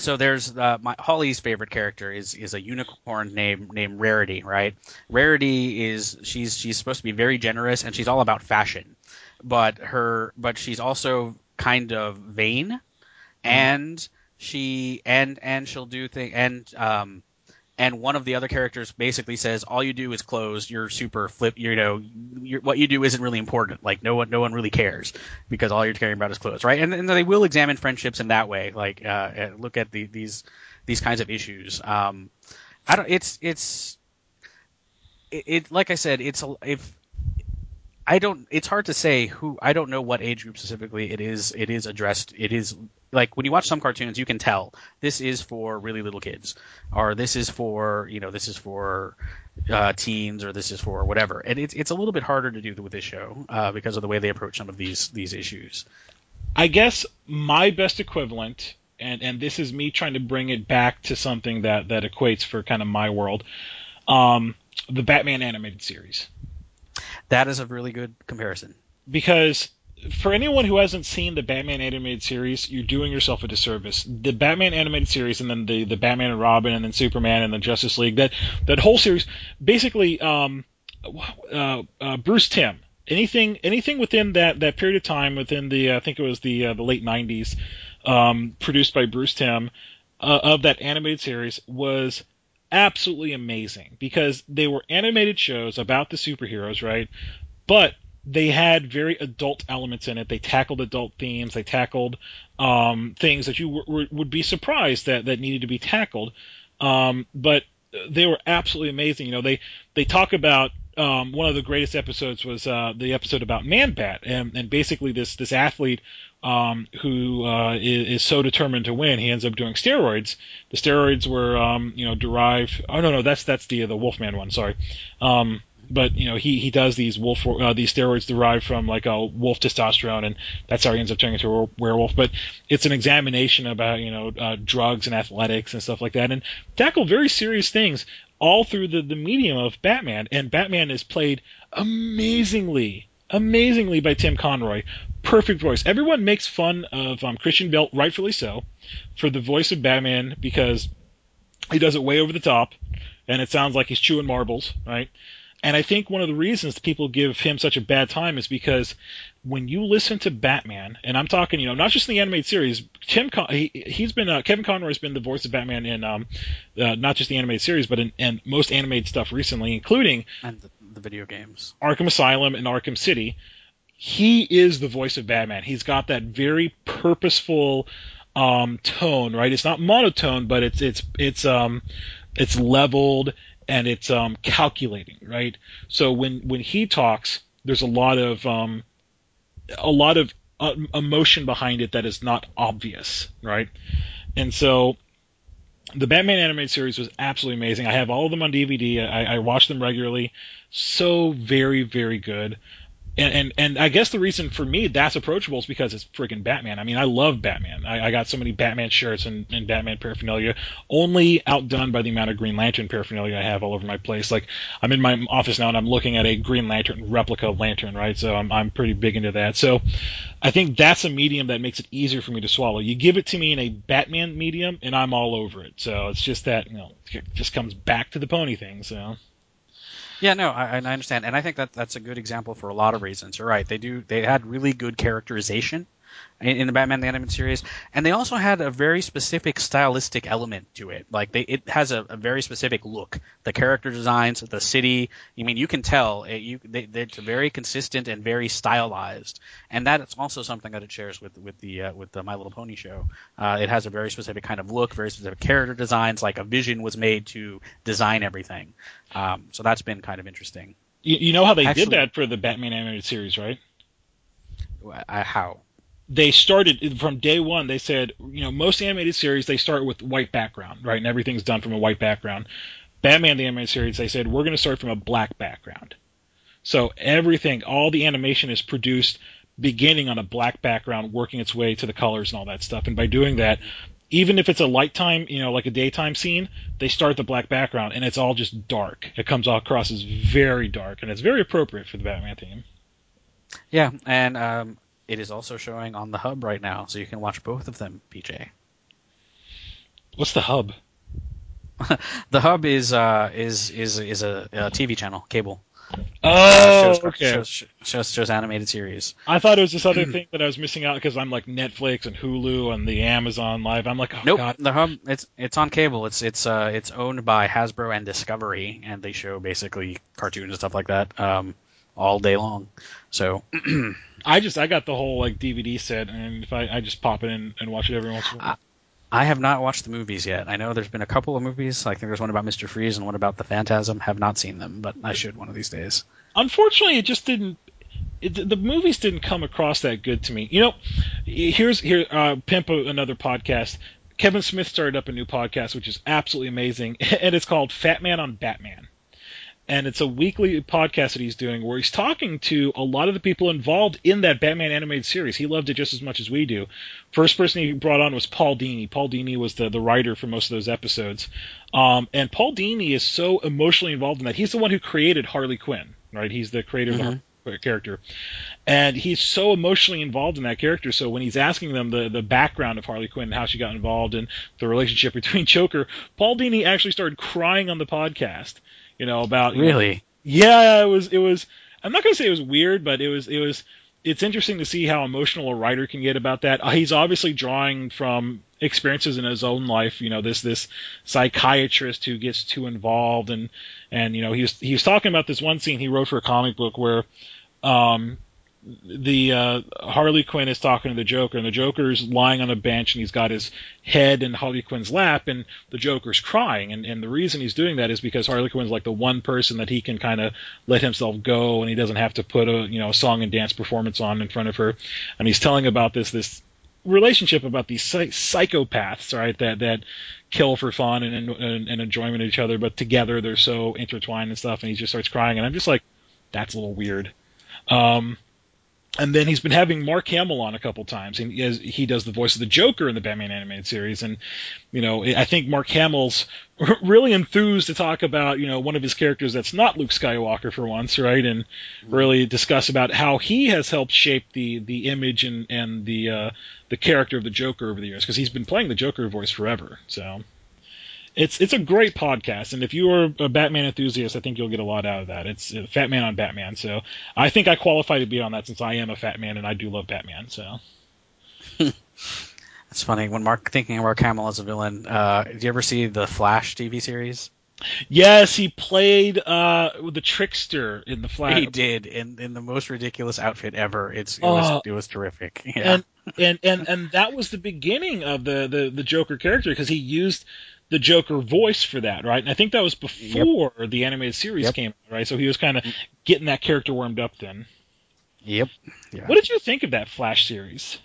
so there's uh, my Holly's favorite character is is a unicorn named named Rarity, right? Rarity is she's she's supposed to be very generous and she's all about fashion, but her but she's also kind of vain, mm-hmm. and she and and she'll do things and um and one of the other characters basically says all you do is close. You're super flip you know what you do isn't really important. Like no one no one really cares because all you're caring about is clothes. Right? And, and they will examine friendships in that way like uh, look at the, these these kinds of issues. Um, i don't it's it's it, it like i said it's if I don't. It's hard to say who. I don't know what age group specifically it is. It is addressed. It is like when you watch some cartoons, you can tell this is for really little kids, or this is for you know this is for uh, teens, or this is for whatever. And it's it's a little bit harder to do with this show uh, because of the way they approach some of these these issues. I guess my best equivalent, and and this is me trying to bring it back to something that that equates for kind of my world, um, the Batman animated series. That is a really good comparison. Because for anyone who hasn't seen the Batman animated series, you're doing yourself a disservice. The Batman animated series, and then the, the Batman and Robin, and then Superman, and the Justice League. That that whole series, basically, um, uh, uh, Bruce Timm. Anything anything within that, that period of time, within the I think it was the uh, the late '90s, um, produced by Bruce Timm, uh, of that animated series was absolutely amazing because they were animated shows about the superheroes, right? But they had very adult elements in it. They tackled adult themes. They tackled um, things that you w- w- would be surprised that that needed to be tackled. Um, but they were absolutely amazing. You know, they they talk about um, one of the greatest episodes was uh, the episode about Man Bat, and, and basically this this athlete um, who uh, is, is, so determined to win, he ends up doing steroids. The steroids were, um, you know, derived. Oh no, no, that's that's the the Wolfman one. Sorry. Um, but you know, he he does these wolf uh, these steroids derived from like a wolf testosterone, and that's how he ends up turning into a werewolf. But it's an examination about you know uh, drugs and athletics and stuff like that, and tackle very serious things all through the the medium of Batman. And Batman is played amazingly amazingly by Tim Conroy. Perfect voice. Everyone makes fun of um, Christian Bale, rightfully so, for the voice of Batman because he does it way over the top, and it sounds like he's chewing marbles, right? And I think one of the reasons people give him such a bad time is because when you listen to Batman, and I'm talking, you know, not just in the animated series, Tim, Con- he, he's been uh, Kevin Conroy's been the voice of Batman in um, uh, not just the animated series, but in, in most animated stuff recently, including and the, the video games, Arkham Asylum and Arkham City. He is the voice of Batman. He's got that very purposeful um, tone, right? It's not monotone, but it's it's it's um it's leveled and it's um, calculating, right? So when when he talks, there's a lot of um, a lot of uh, emotion behind it that is not obvious, right? And so the Batman animated series was absolutely amazing. I have all of them on DVD. I, I watch them regularly. So very, very good and, and and I guess the reason for me that's approachable is because it's freaking Batman. I mean, I love Batman. I, I got so many Batman shirts and, and Batman paraphernalia, only outdone by the amount of Green Lantern paraphernalia I have all over my place. Like I'm in my office now and I'm looking at a Green Lantern replica lantern, right? So I'm I'm pretty big into that. So I think that's a medium that makes it easier for me to swallow. You give it to me in a Batman medium, and I'm all over it. So it's just that you know, it just comes back to the pony thing. So. Yeah, no, I, I understand, and I think that that's a good example for a lot of reasons. You're right; they do they had really good characterization in, in the Batman the Animated Series, and they also had a very specific stylistic element to it. Like they, it has a, a very specific look. The character designs, the city. I mean, you can tell it, you they, it's very consistent and very stylized, and that is also something that it shares with with the uh, with the My Little Pony show. Uh, it has a very specific kind of look, very specific character designs. Like a vision was made to design everything. Um, so that's been kind of interesting. You, you know how they Actually, did that for the Batman animated series, right? I, how? They started from day one. They said, you know, most animated series they start with white background, right, and everything's done from a white background. Batman the animated series, they said we're going to start from a black background. So everything, all the animation is produced beginning on a black background, working its way to the colors and all that stuff. And by doing that, even if it's a light time, you know, like a daytime scene, they start the black background and it's all just dark. It comes across as very dark and it's very appropriate for the Batman theme. Yeah, and um, it is also showing on the hub right now, so you can watch both of them, PJ. What's the hub? the hub is uh, is is is a, a TV channel, cable. Oh, uh, shows, okay. Shows, shows, shows, animated series. I thought it was this other thing that I was missing out because I'm like Netflix and Hulu and the Amazon Live. I'm like, oh nope. god. The hub, it's it's on cable. It's it's uh it's owned by Hasbro and Discovery, and they show basically cartoons and stuff like that um all day long. So. I just I got the whole like DVD set, and if I, I just pop it in and watch it every once in a while. I have not watched the movies yet. I know there's been a couple of movies. I think there's one about Mister Freeze and one about the Phantasm. Have not seen them, but I should one of these days. Unfortunately, it just didn't. It, the movies didn't come across that good to me. You know, here's here uh, pimp another podcast. Kevin Smith started up a new podcast, which is absolutely amazing, and it's called Fat Man on Batman and it's a weekly podcast that he's doing where he's talking to a lot of the people involved in that Batman animated series. He loved it just as much as we do. First person he brought on was Paul Dini. Paul Dini was the, the writer for most of those episodes. Um, and Paul Dini is so emotionally involved in that. He's the one who created Harley Quinn, right? He's the creator mm-hmm. of the mm-hmm. character. And he's so emotionally involved in that character. So when he's asking them the, the background of Harley Quinn and how she got involved and the relationship between Joker, Paul Dini actually started crying on the podcast you know about really. Know, yeah, it was it was. I'm not gonna say it was weird, but it was it was. It's interesting to see how emotional a writer can get about that. Uh, he's obviously drawing from experiences in his own life. You know, this this psychiatrist who gets too involved, and and you know he was he was talking about this one scene he wrote for a comic book where um, the uh, Harley Quinn is talking to the Joker, and the Joker's lying on a bench, and he's got his head in Harley Quinn's lap, and the Joker's crying. And, and the reason he's doing that is because Harley Quinn's like the one person that he can kind of let himself go, and he doesn't have to put a you know a song and dance performance on in front of her. And he's telling about this this relationship about these psychopaths, right? That that kill for fun and, and, and enjoyment of each other, but together they're so intertwined and stuff. And he just starts crying, and I'm just like, that's a little weird. Um, and then he's been having Mark Hamill on a couple times, and he, has, he does the voice of the Joker in the Batman animated series. And you know, I think Mark Hamill's really enthused to talk about you know one of his characters that's not Luke Skywalker for once, right? And really discuss about how he has helped shape the the image and and the uh, the character of the Joker over the years because he's been playing the Joker voice forever. So it's it's a great podcast, and if you are a Batman enthusiast, I think you'll get a lot out of that. It's uh, Fat Man on Batman, so I think I qualify to be on that since I am a Fat Man and I do love Batman. So. that's funny when Mark thinking of Mark Hamill as a villain. Uh, did you ever see the Flash TV series? Yes, he played uh, the trickster in the Flash. He did in in the most ridiculous outfit ever. It's it was Oh. it was terrific. Yeah. and and and and that was the beginning of the the, the Joker character because he used the Joker voice for that, right? And I think that was before the animated series Yep. came right? So he was kind of getting that character warmed up then. yep. Yeah. What did you think of that Flash series?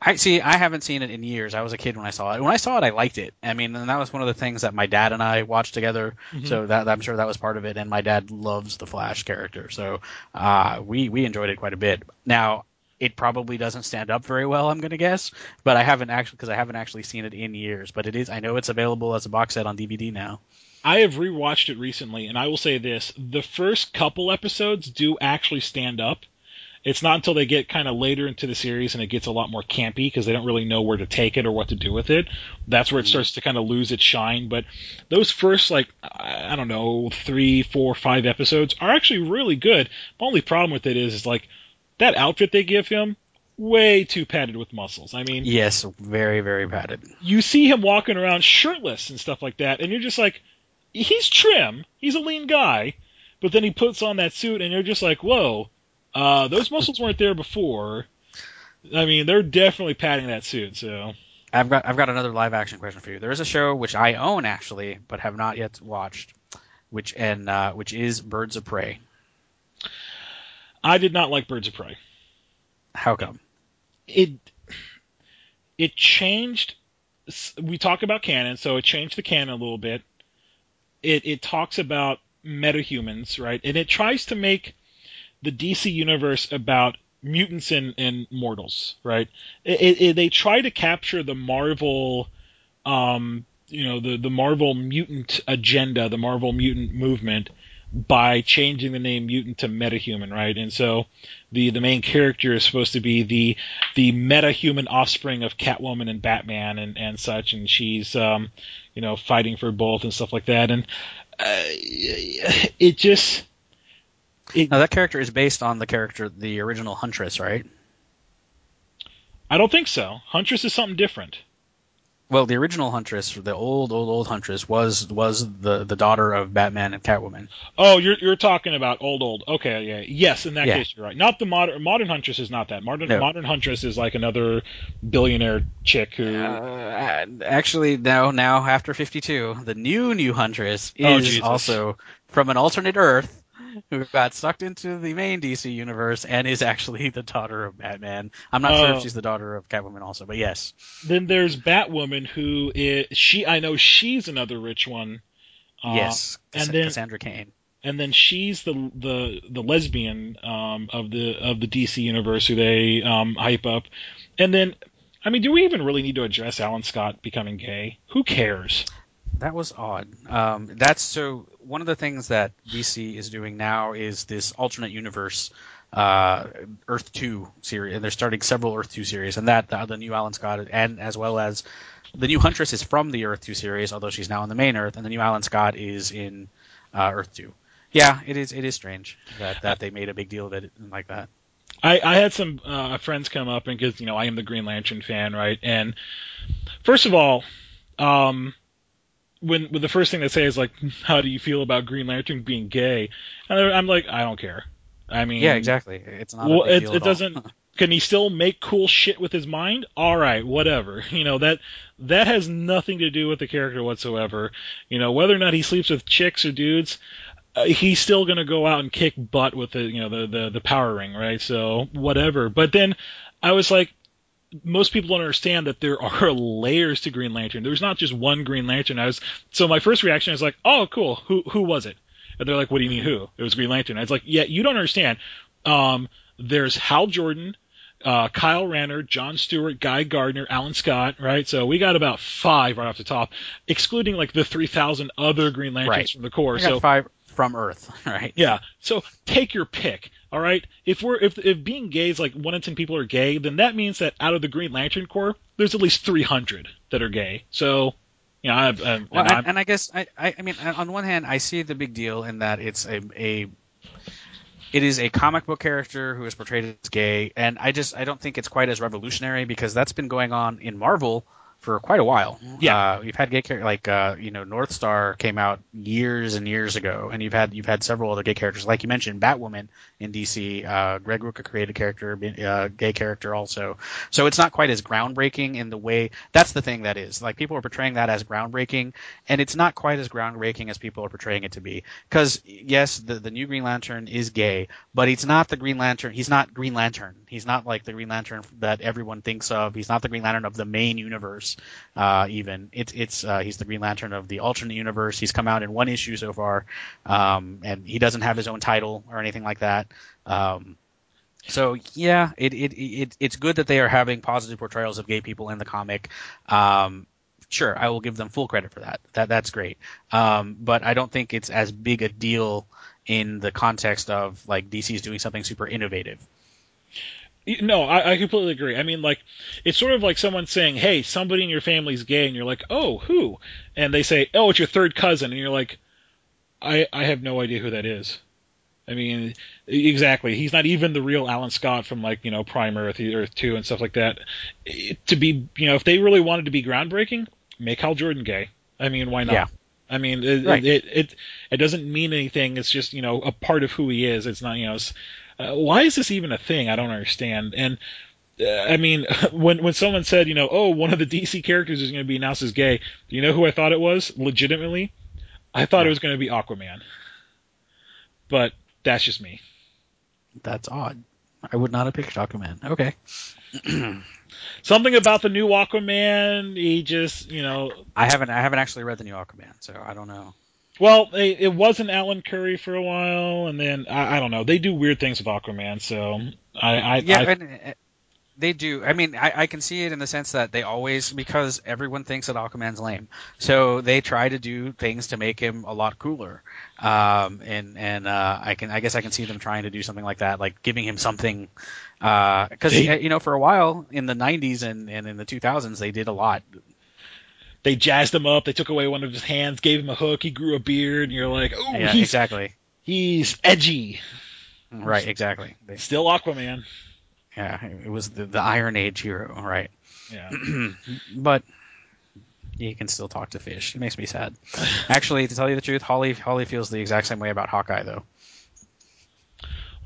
I see. I haven't seen it in years. I was a kid when I saw it. When I saw it, I liked it. I mean, and that was one of the things that my dad and I watched together. Mhm. So that I'm sure that was part of it. And my dad loves the Flash character, so uh, we we enjoyed it quite a bit. Now, it probably doesn't stand up very well, I'm gonna guess, but I haven't actually because I haven't actually seen it in years. But it is. I know it's available as a box set on DVD now. I have rewatched it recently, and I will say this: the first couple episodes do actually stand up. It's not until they get kind of later into the series and it gets a lot more campy because they don't really know where to take it or what to do with it. That's where it mm-hmm. starts to kind of lose its shine. But those first, like, I I don't know, three, four, five episodes are actually really good. The only problem with it is, is like, that outfit they give him, way too padded with muscles. I mean, Yes, very very padded. you see him walking around shirtless and stuff like that, and you're just like, he's trim, he's a lean guy, but then he puts on that suit, and you're just like, whoa, uh, those muscles weren't there before. I mean, they're definitely padding that suit. So I've got I've got another live action question for you. There is a show which I own actually, but have not yet watched, which and uh, which is Birds of Prey. I did not like Birds of Prey. How come? It it changed. We talk about canon, so it changed the canon a little bit. It it talks about metahumans, right? And it tries to make the DC universe about mutants and, and mortals, right? It, it, it- they try to capture the Marvel, um, you know, the the Marvel mutant agenda, the Marvel mutant movement, by changing the name mutant to metahuman, right? And so the the main character is supposed to be the the metahuman offspring of Catwoman and Batman and and such, and she's um, you know, fighting for both and stuff like that, and uh, it just. It, Now that character is based on the character, the original Huntress, right? I don't think so. Huntress is something different. Well, the original Huntress, the old old old Huntress, was was the the daughter of Batman and Catwoman. Oh, you're you're talking about old old. Okay, yeah, yes. In that Yeah. case, you're right. Not the modern modern Huntress is not that. Modern No. modern Huntress is like another billionaire chick who. Uh, actually, now now after 52, the new new Huntress Oh, is Jesus. also from an alternate Earth who got sucked into the main DC universe and is actually the daughter of Batman. I'm not sure Oh. if she's the daughter of Catwoman also, but yes. Then there's Batwoman who is she. I know she's another rich one. Uh, yes, and then- Cassandra Cain. and then she's the the the lesbian um, of the of the DC universe who they um, hype up. And then, I mean, do we even really need to address Alan Scott becoming gay? Who cares? That was odd. Um, that's so. One of the things that DC is doing now is this alternate universe, uh, Earth Two series, and they're starting several Earth Two series, and that the, new Alan Scott, and as well as the new Huntress is from the Earth Two series, although she's now on the main Earth, and the new Alan Scott is in uh, Earth Two. Yeah, it is. It is strange that that they made a big deal of it like that. I, I had some uh, friends come up and because you know I am the Green Lantern fan, right? And first of all, um, when when the first thing they say is like, "How do you feel about Green Lantern being gay?" And I'm like, I don't care. I mean, Yeah, exactly. It's not. well, it, it doesn't. Can he still make cool shit with his mind? All right, whatever. You know that that has nothing to do with the character whatsoever. You know whether or not he sleeps with chicks or dudes, uh, he's still gonna go out and kick butt with the you know the the the power ring, right? So whatever. But then I was like, most people don't understand that there are layers to Green Lantern. There's not just one Green Lantern. I was so my first reaction is like, oh, cool. Who who was it? And they're like, what do you mean who? It was Green Lantern. I was like, yeah, you don't understand. Um, there's Hal Jordan, uh, Kyle Rayner, John Stewart, Guy Gardner, Alan Scott, right? So we got about five right off the top, excluding like the 3,000 other Green Lanterns Right. from the Corps. So five from Earth, right? yeah. So take your pick. All right. If we're if if being gay is like one in ten people are gay, then that means that out of the Green Lantern Corps, there's at least 300 that are gay. So, you know, I, I, Well, and and, I guess I, I, I mean, on one hand, I see the big deal in that it's a, a it is a comic book character who is portrayed as gay, and I just I don't think it's quite as revolutionary because that's been going on in Marvel for quite a while. Yeah. uh, you've had gay characters like uh, you know Northstar came out years and years ago, and you've had you've had several other gay characters, like you mentioned, Batwoman in DC. Uh, Greg Rucka created a character, uh, gay character also. So it's not quite as groundbreaking in the way. That's the thing that is like people are portraying that as groundbreaking, and it's not quite as groundbreaking as people are portraying it to be. Because yes, the the new Green Lantern is gay, but he's not the Green Lantern. He's not Green Lantern. He's not like the Green Lantern that everyone thinks of. He's not the Green Lantern of the main universe uh, even it's it's uh, he's the Green Lantern of the alternate universe. He's come out in one issue so far, um, and he doesn't have his own title or anything like that. Um, so yeah, it, it it it's good that they are having positive portrayals of gay people in the comic. Um, sure, I will give them full credit for that. That that's great. Um, but I don't think it's as big a deal in the context of like DC's doing something super innovative. No, I, I completely agree. I mean, like, it's sort of like someone saying, "Hey, somebody in your family's gay," and you're like, "Oh, who?" And they say, "Oh, it's your third cousin," and you're like, "I I have no idea who that is." I mean, exactly. He's not even the real Alan Scott from like you know Prime Earth, Earth Two, and stuff like that. It, to be, you know, if they really wanted to be groundbreaking, make Hal Jordan gay. I mean, why not? Yeah. I mean, it, Right. it, it it doesn't mean anything. It's just you know a part of who he is. It's not you know. Uh, why is this even a thing? I don't understand. And uh, I mean, when when someone said you know, oh, one of the DC characters is going to be announced as gay, do you know who I thought it was? Legitimately, I thought it was going to be Aquaman. But that's just me. That's odd. I would not have picked Aquaman. Okay. Something about the new Aquaman, he just you know I haven't I haven't actually read the new Aquaman, so I don't know. Well, it, it wasn't Alan Curry for a while, and then I, I don't know. They do weird things with Aquaman, so I, I, Yeah, I and, uh, they do. I mean, I, I can see it in the sense that they always because everyone thinks that Aquaman's lame, so they try to do things to make him a lot cooler. Um, and and uh, I can I guess I can see them trying to do something like that, like giving him something. Because They- you know, for a while in the '90s and, and in the 2000s, they did a lot. They jazzed him up. They took away one of his hands, gave him a hook. He grew a beard, and you're like, oh, Yeah, he's exactly. he's edgy. Right, exactly. They, Still Aquaman. yeah, it was the, the Iron Age hero, right? Yeah. but he can still talk to fish. It makes me sad. Actually, to tell you the truth, Holly Holly feels the exact same way about Hawkeye, though.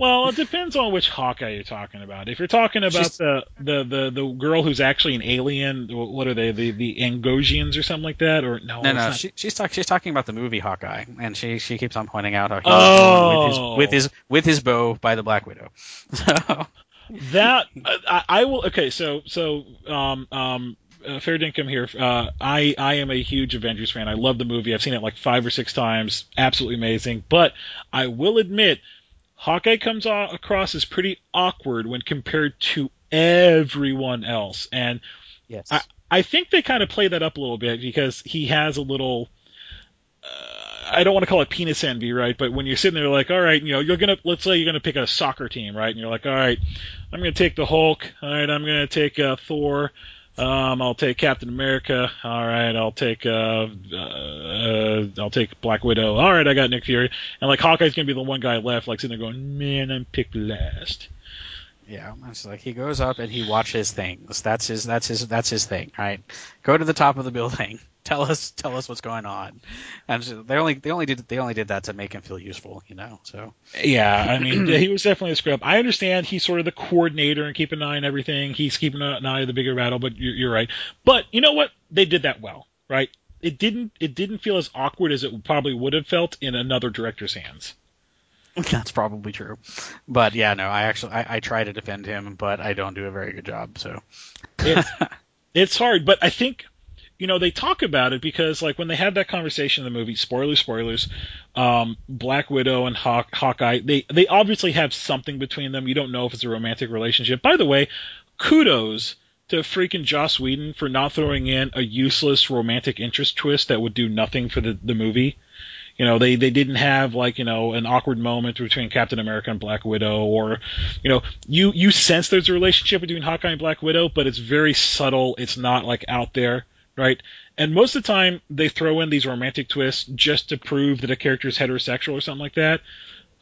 Well, it depends on which Hawkeye you're talking about. If you're talking about She's- the, the the the girl who's actually an alien, what are they? The the Angosians or something like that? Or no? No, no, not. she, she's talk, she's talking about the movie Hawkeye, and she she keeps on pointing out how he Oh. with his with his with his bow by the Black Widow. So that I, I will okay so so um um uh, fair dinkum here uh i i am a huge avengers fan i love the movie i've seen it like five or six times absolutely amazing but i will admit hawkeye comes across as pretty awkward when compared to everyone else and yes, I, I think they kind of play that up a little bit because he has a little. Uh, I don't want to call it penis envy, right? But when you're sitting there, like, all right, you know, you're gonna let's say you're gonna pick a soccer team, right? And you're like, all right, I'm gonna take the Hulk. All right, I'm gonna take uh, Thor. Um, I'll take Captain America. All right, I'll take uh, uh, I'll take Black Widow. All right, I got Nick Fury, and like Hawkeye's gonna be the one guy left, like sitting there going, man, I'm picked last. Yeah, it's like he goes up and he watches things. That's his that's his that's his thing, right? Go to the top of the building. Tell us tell us what's going on. And so they only they only did they only did that to make him feel useful, you know. So Yeah, I mean, he was definitely a scrub. I understand he's sort of the coordinator and keeping an eye on everything. He's keeping an eye on the bigger battle, but you're, you're right. But you know what? They did that well, right? It didn't. It didn't feel as awkward as it probably would have felt in another director's hands. That's probably true. But yeah, no, I actually I, I try to defend him, but I don't do a very good job. So It's, it's hard, but I think you know they talk about it because like when they had that conversation in the movie, spoilers, spoilers, um, Black Widow and Hawk, Hawkeye, they they obviously have something between them. You don't know if it's a romantic relationship. By the way, kudos to freaking Joss Whedon for not throwing in a useless romantic interest twist that would do nothing for the the movie. You know, they, they didn't have like, you know, an awkward moment between Captain America and Black Widow or, you know, you, you sense there's a relationship between Hawkeye and Black Widow, but it's very subtle. It's not like out there, right? And most of the time they throw in these romantic twists just to prove that a character is heterosexual or something like that.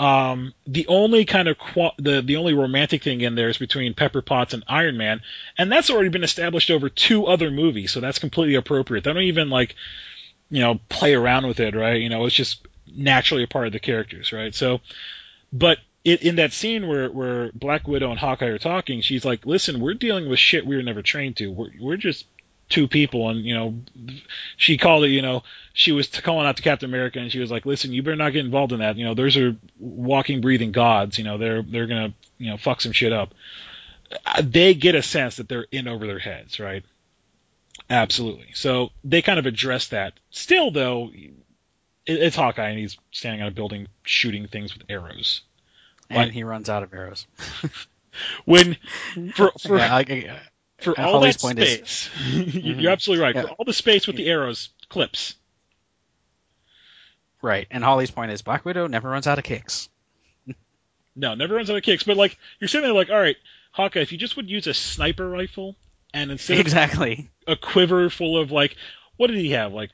Um, the only kind of qu- the the only romantic thing in there is between Pepper Potts and Iron Man, and that's already been established over two other movies, so that's completely appropriate. They don't even like, you know, play around with it, right? You know, it's just naturally a part of the characters, right? So, but it, in that scene where where Black Widow and Hawkeye are talking, she's like, "Listen, we're dealing with shit we were never trained to. We're we're just two people and you know she called it you know she was calling out to captain america and she was like listen you better not get involved in that you know those are walking breathing gods you know they're they're gonna you know fuck some shit up uh, they get a sense that they're in over their heads right absolutely so they kind of address that still though it's hawkeye and he's standing on a building shooting things with arrows and like, he runs out of arrows when for, for yeah, I, for all Holly's that space, is, you're mm-hmm. absolutely right. Yeah. For all the space with the arrows, clips. Right, and Holly's point is Black Widow never runs out of kicks. no, never runs out of kicks. But like you're sitting there, like, all right, Hawkeye, if you just would use a sniper rifle and instead exactly a quiver full of like, what did he have? Like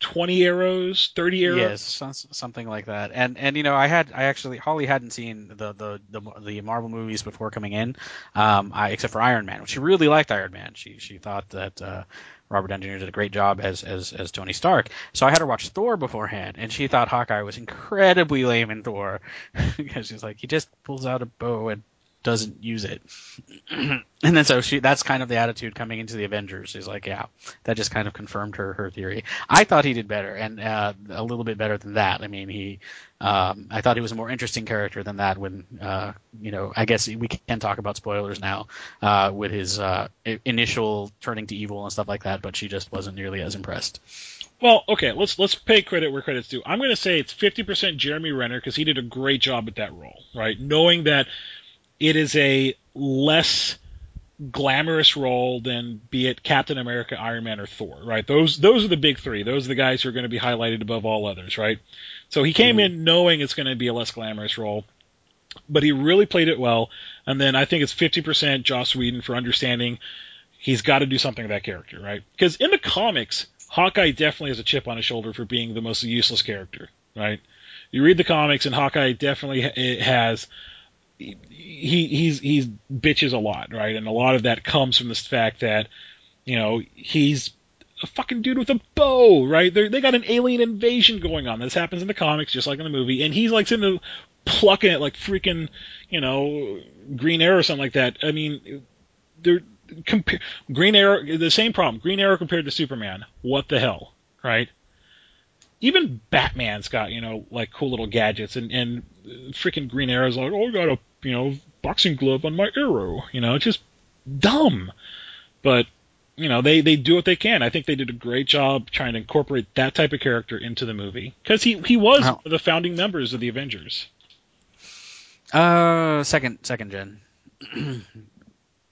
20 arrows, 30 arrows. Yes, something like that. And and you know, I had I actually Holly hadn't seen the the the, the Marvel movies before coming in, um, I, except for Iron Man. She really liked Iron Man. She she thought that uh, Robert Downey Jr. did a great job as as as Tony Stark. So I had her watch Thor beforehand, and she thought Hawkeye was incredibly lame in Thor because she's like he just pulls out a bow and doesn't use it. and then so she that's kind of the attitude coming into the Avengers. She's like, yeah, that just kind of confirmed her her theory. I thought he did better and uh, a little bit better than that. I mean, he um, I thought he was a more interesting character than that when uh, you know, I guess we can talk about spoilers now uh, with his uh, initial turning to evil and stuff like that, but she just wasn't nearly as impressed. Well, okay, let's let's pay credit where credit's due. I'm going to say it's 50% Jeremy Renner because he did a great job at that role, right? Knowing that it is a less glamorous role than be it Captain America, Iron Man, or Thor, right? Those those are the big three. Those are the guys who are going to be highlighted above all others, right? So he came mm-hmm. in knowing it's going to be a less glamorous role, but he really played it well. And then I think it's 50% Joss Whedon for understanding he's got to do something with that character, right? Because in the comics, Hawkeye definitely has a chip on his shoulder for being the most useless character, right? You read the comics, and Hawkeye definitely has he he's he's bitches a lot, right? And a lot of that comes from the fact that you know he's a fucking dude with a bow, right? They they got an alien invasion going on. This happens in the comics, just like in the movie, and he's like sitting there plucking it like freaking you know Green Arrow or something like that. I mean, they're Green Arrow the same problem. Green Arrow compared to Superman. What the hell, right? even Batman's got you know like cool little gadgets, and and freaking Green Arrow's like, oh, I got a you know boxing glove on my arrow. You know, it's just dumb. But you know they they do what they can. I think they did a great job trying to incorporate that type of character into the movie because he he was one of the founding members of the Avengers. Uh, second second gen.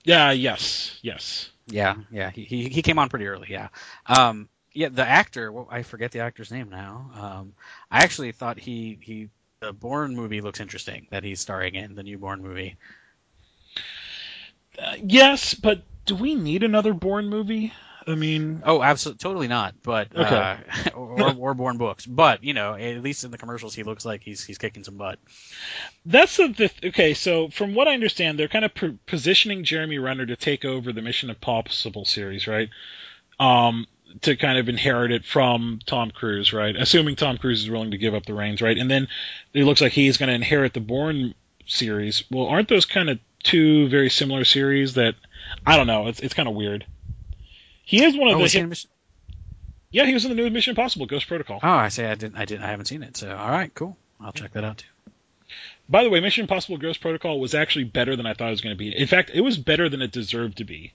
yeah. Yes. Yes. Yeah. Yeah. He, he he came on pretty early. Yeah. Um yeah, the actor. Well, I forget the actor's name now. Um, I actually thought he he the Bourne movie looks interesting that he's starring in the new Bourne movie. Uh, yes, but do we need another Bourne movie? I mean, oh, absolutely, totally not. But okay. uh, or, or Bourne books. But you know, at least in the commercials, he looks like he's he's kicking some butt. That's the, the okay. So from what I understand, they're kind of positioning Jeremy Renner to take over the Mission Impossible series, right? Um, to kind of inherit it from Tom Cruise, right? Assuming Tom Cruise is willing to give up the reins, right? And then it looks like he's going to inherit the Bourne series. Well, aren't those kind of two very similar series that I don't know? It's it's kind of weird. He is one of oh, the. Hit, Mission- yeah, he was in the new Mission Impossible Ghost Protocol. Oh, I say I didn't, I didn't, I haven't seen it. So, all right, cool. I'll check that out too. By the way, Mission Impossible Ghost Protocol was actually better than I thought it was going to be. In fact, it was better than it deserved to be.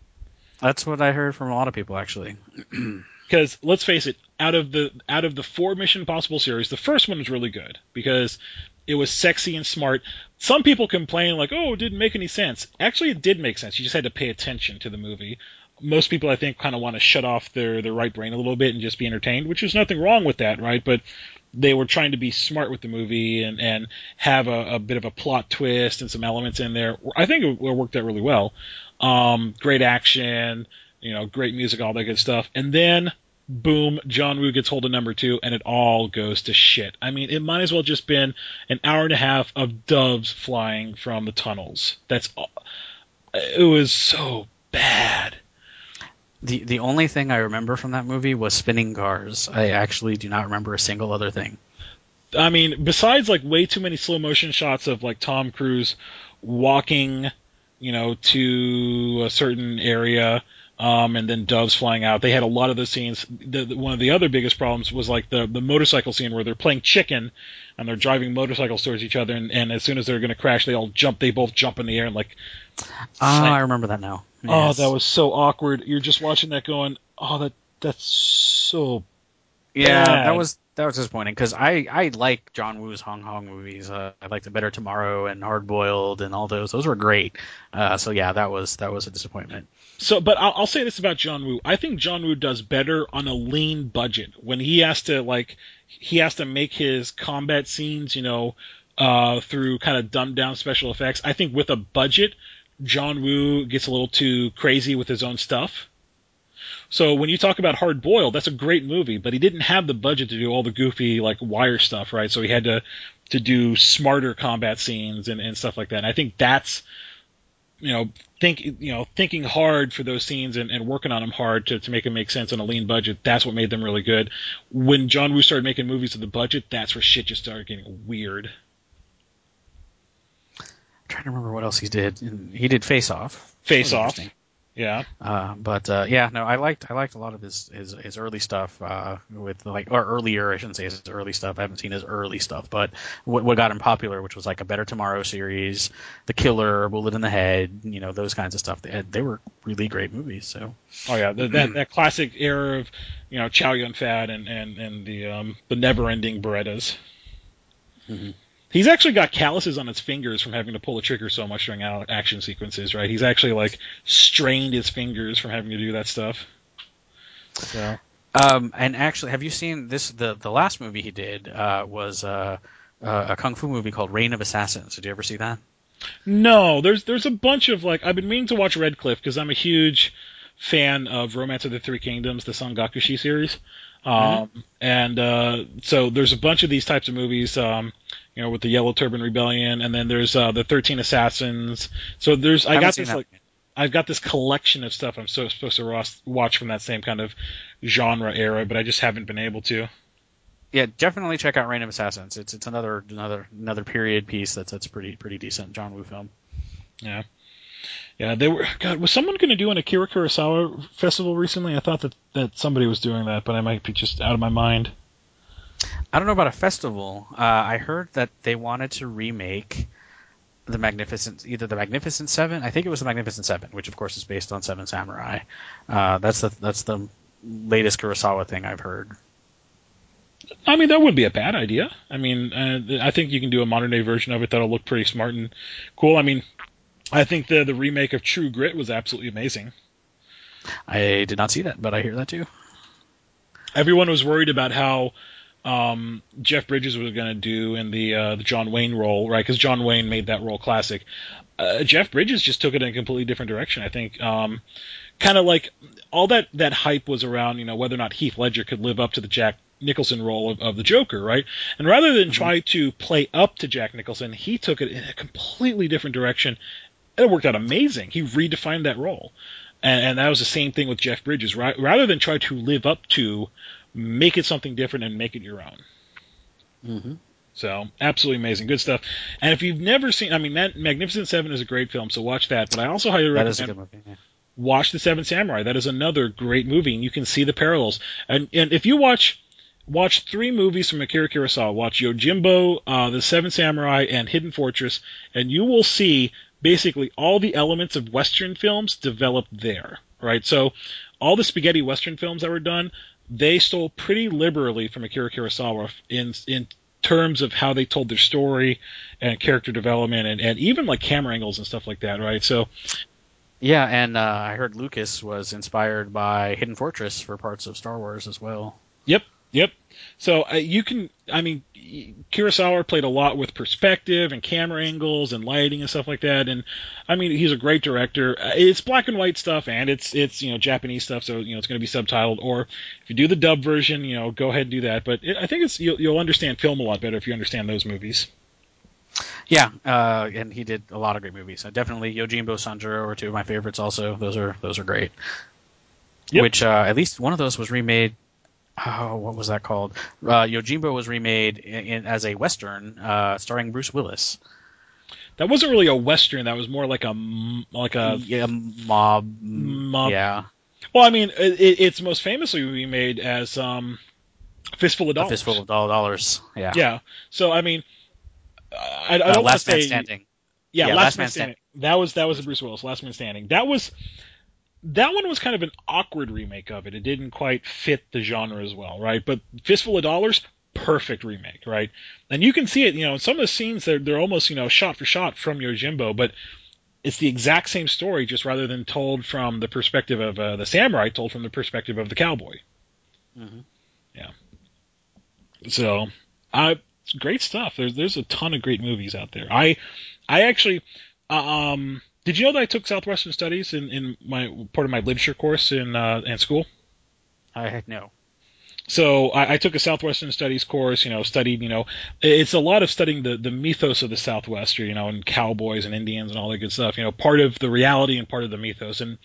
That's what I heard from a lot of people actually. Because let's face it, out of the out of the four Mission Impossible series, the first one was really good because it was sexy and smart. Some people complain like, "Oh, it didn't make any sense." Actually, it did make sense. You just had to pay attention to the movie. Most people, I think, kind of want to shut off their their right brain a little bit and just be entertained, which is nothing wrong with that, right? But they were trying to be smart with the movie and and have a, a bit of a plot twist and some elements in there. I think it worked out really well. Um, great action, you know, great music, all that good stuff. And then boom, John Woo gets hold of number two, and it all goes to shit. I mean, it might as well just been an hour and a half of doves flying from the tunnels. That's all. It was so bad. The the only thing I remember from that movie was spinning cars. I actually do not remember a single other thing. I mean, besides like way too many slow motion shots of like Tom Cruise walking, you know, to a certain area, um, and then doves flying out. They had a lot of those scenes. The, the, one of the other biggest problems was like the the motorcycle scene where they're playing chicken and they're driving motorcycles towards each other, and, and as soon as they're going to crash, they all jump. They both jump in the air and like. Oh, I remember that now. Oh, that was so awkward. You're just watching that going, oh, that that's so Yeah, bad. that was that was disappointing because I I like John Woo's Hong Kong movies. Uh, I like The Better Tomorrow and Hard Boiled and all those. Those were great. Uh, so yeah, that was that was a disappointment. So, but I'll, I'll say this about John Woo. I think John Woo does better on a lean budget when he has to like he has to make his combat scenes, you know, uh, through kind of dumbed down special effects. I think with a budget, John Woo gets a little too crazy with his own stuff. So when you talk about Hard Boiled, that's a great movie, but he didn't have the budget to do all the goofy like wire stuff, right? So he had to to do smarter combat scenes and, and stuff like that. And I think that's you know think you know thinking hard for those scenes and, and working on them hard to, to make them make sense on a lean budget that's what made them really good when john woo started making movies with the budget that's where shit just started getting weird trying to remember what else he did. He did Face Off. face off yeah Uh, but uh, yeah, no, I liked I liked a lot of his his, his early stuff uh, with like or earlier I shouldn't say his early stuff. I haven't seen his early stuff, but what, what got him popular, which was like a Better Tomorrow series, The Killer, Bullet in the Head, you know those kinds of stuff. They had, they were really great movies. So oh yeah the, that that classic era of you know chow yun fat and and and the um the never ending berettas Mhm. He's actually got calluses on his fingers from having to pull the trigger so much during action sequences, right? He's actually like strained his fingers from having to do that stuff. So Um, and actually, have you seen this? The the last movie he did uh, was uh, uh, a kung fu movie called Reign of Assassins. Did you ever see that? No, there's there's a bunch of like I've been meaning to watch Red Cliff because I'm a huge fan of Romance of the Three Kingdoms, the Sangokushi series. Um, and uh, so there's a bunch of these types of movies, um, you know, with the Yellow Turban Rebellion, and then there's uh, the Thirteen Assassins. So there's I Haven't got this like I've got this collection of stuff I'm so supposed to watch from that same kind of genre era, but I just haven't been able to. Yeah, definitely check out of Assassins. It's it's another another another period piece that's that's pretty pretty decent John Woo film. Yeah. Yeah, they were. God, was someone going to do an Akira Kurosawa festival recently? I thought that, that somebody was doing that, but I might be just out of my mind. I don't know about a festival. Uh, I heard that they wanted to remake the Magnificent, either the Magnificent Seven. I think it was the Magnificent Seven, which of course is based on Seven Samurai. Uh, that's the that's the latest Kurosawa thing I've heard. I mean, that wouldn't be a bad idea. I mean, uh, I think you can do a modern day version of it that'll look pretty smart and cool. I mean, I think the the remake of True Grit was absolutely amazing. I did not see that, but I hear that too. Everyone was worried about how um, Jeff Bridges was going to do in the uh, the John Wayne role, right? Because John Wayne made that role classic. Uh, Jeff Bridges just took it in a completely different direction. I think, um, kind of like all that that hype was around, you know, whether or not Heath Ledger could live up to the Jack Nicholson role of, of the Joker, right? And rather than try to play up to Jack Nicholson, he took it in a completely different direction. And it worked out amazing. He redefined that role. And, and that was the same thing with Jeff Bridges. Right? Rather than try to live up to, make it something different and make it your own. Mm-hmm. So absolutely amazing, good stuff. And if you've never seen, I mean, that Magnificent Seven is a great film, so watch that. But I also highly recommend is a good movie. Yeah. watch The Seven Samurai. That is another great movie, and you can see the parallels. And and if you watch watch three movies from Akira Kurosawa, watch Yojimbo, uh, The Seven Samurai, and Hidden Fortress, and you will see basically all the elements of Western films developed there. Right, so all the spaghetti Western films that were done, they stole pretty liberally from Akira Kurosawa in in terms of how they told their story and character development and, and even like camera angles and stuff like that, right? So Yeah, and uh, I heard Lucas was inspired by Hidden Fortress for parts of Star Wars as well. Yep. Yep. So uh, you can, I mean, Kurosawa played a lot with perspective and camera angles and lighting and stuff like that. And I mean, he's a great director. Uh, It's black and white stuff and it's it's you know Japanese stuff, so you know it's going to be subtitled. Or if you do the dub version, you know, go ahead and do that. But it, I think it's you'll, you'll understand film a lot better if you understand those movies. Yeah, uh, and he did a lot of great movies. Uh, definitely Yojimbo Sanjuro are two of my favorites. Also, those are those are great. Yep. Which uh, at least one of those was remade. Oh, what was that called? Uh, Yojimbo was remade in, in, as a western, uh, starring Bruce Willis. That wasn't really a western. That was more like a like a yeah, mob. Mob- Yeah, well, I mean, it, it's most famously remade as um, Fistful of a Dollars. fistful of doll- dollars. Yeah. Yeah. So I mean, I, I Uh, don't to Last Man say Standing. Yeah, Yeah, Last, Last Man Man Standing. That was that was the Bruce Willis Last Man Standing. That was that one was kind of an awkward remake of it. It didn't quite fit the genre as well, right? But Fistful of Dollars, perfect remake, right? And you can see it, you know, in some of the scenes they're they're almost, you know, shot for shot from Yojimbo, but it's the exact same story, just rather than told from the perspective of uh, the samurai, told from the perspective of the cowboy. Mhm. Yeah. So, uh, great stuff. There's there's a ton of great movies out there. I I actually uh, um did you know that I took Southwestern Studies in, in my part of my literature course in uh, in school? I had no. So I, I took a Southwestern Studies course, you know, studied, you know, it's a lot of studying the, the mythos of the Southwest, you know, and cowboys and Indians and all that good stuff, you know, part of the reality and part of the mythos. And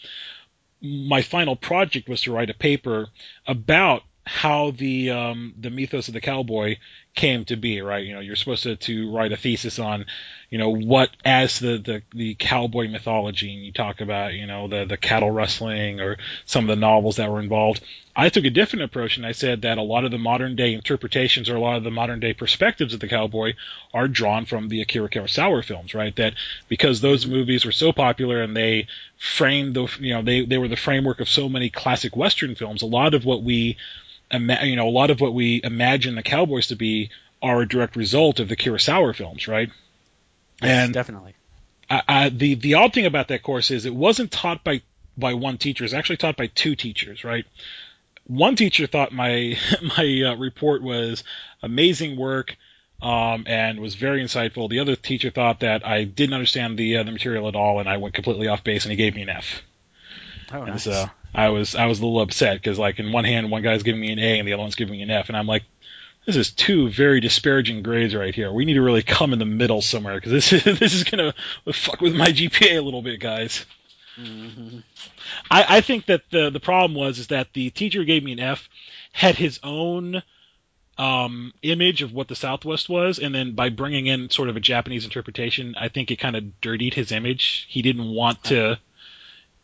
my final project was to write a paper about how the um, the mythos of the cowboy came to be, right? You know, you're supposed to, to write a thesis on, you know, what as the, the, the cowboy mythology, and you talk about, you know, the, the cattle rustling or some of the novels that were involved. I took a different approach and I said that a lot of the modern day interpretations or a lot of the modern day perspectives of the cowboy are drawn from the Akira Kurosawa films, right? That because those mm-hmm. movies were so popular and they framed the, you know, they, they were the framework of so many classic Western films, a lot of what we, you know, a lot of what we imagine the cowboys to be are a direct result of the Kurosawa films, right? Yes, And definitely. I, I, the the odd thing about that course is it wasn't taught by by one teacher. It's actually taught by two teachers, right? One teacher thought my my uh, report was amazing work um, and was very insightful. The other teacher thought that I didn't understand the uh, the material at all, and I went completely off base, and he gave me an F. Oh, And nice. so I was I was a little upset because like in one hand one guy's giving me an A and the other one's giving me an F, and I'm like, this is two very disparaging grades right here. We need to really come in the middle somewhere because this is this is gonna fuck with my GPA a little bit, guys. Mhm. I, I think that the the problem was is that the teacher who gave me an F had his own um, image of what the Southwest was, and then by bringing in sort of a Japanese interpretation, I think it kind of dirtied his image. He didn't want to,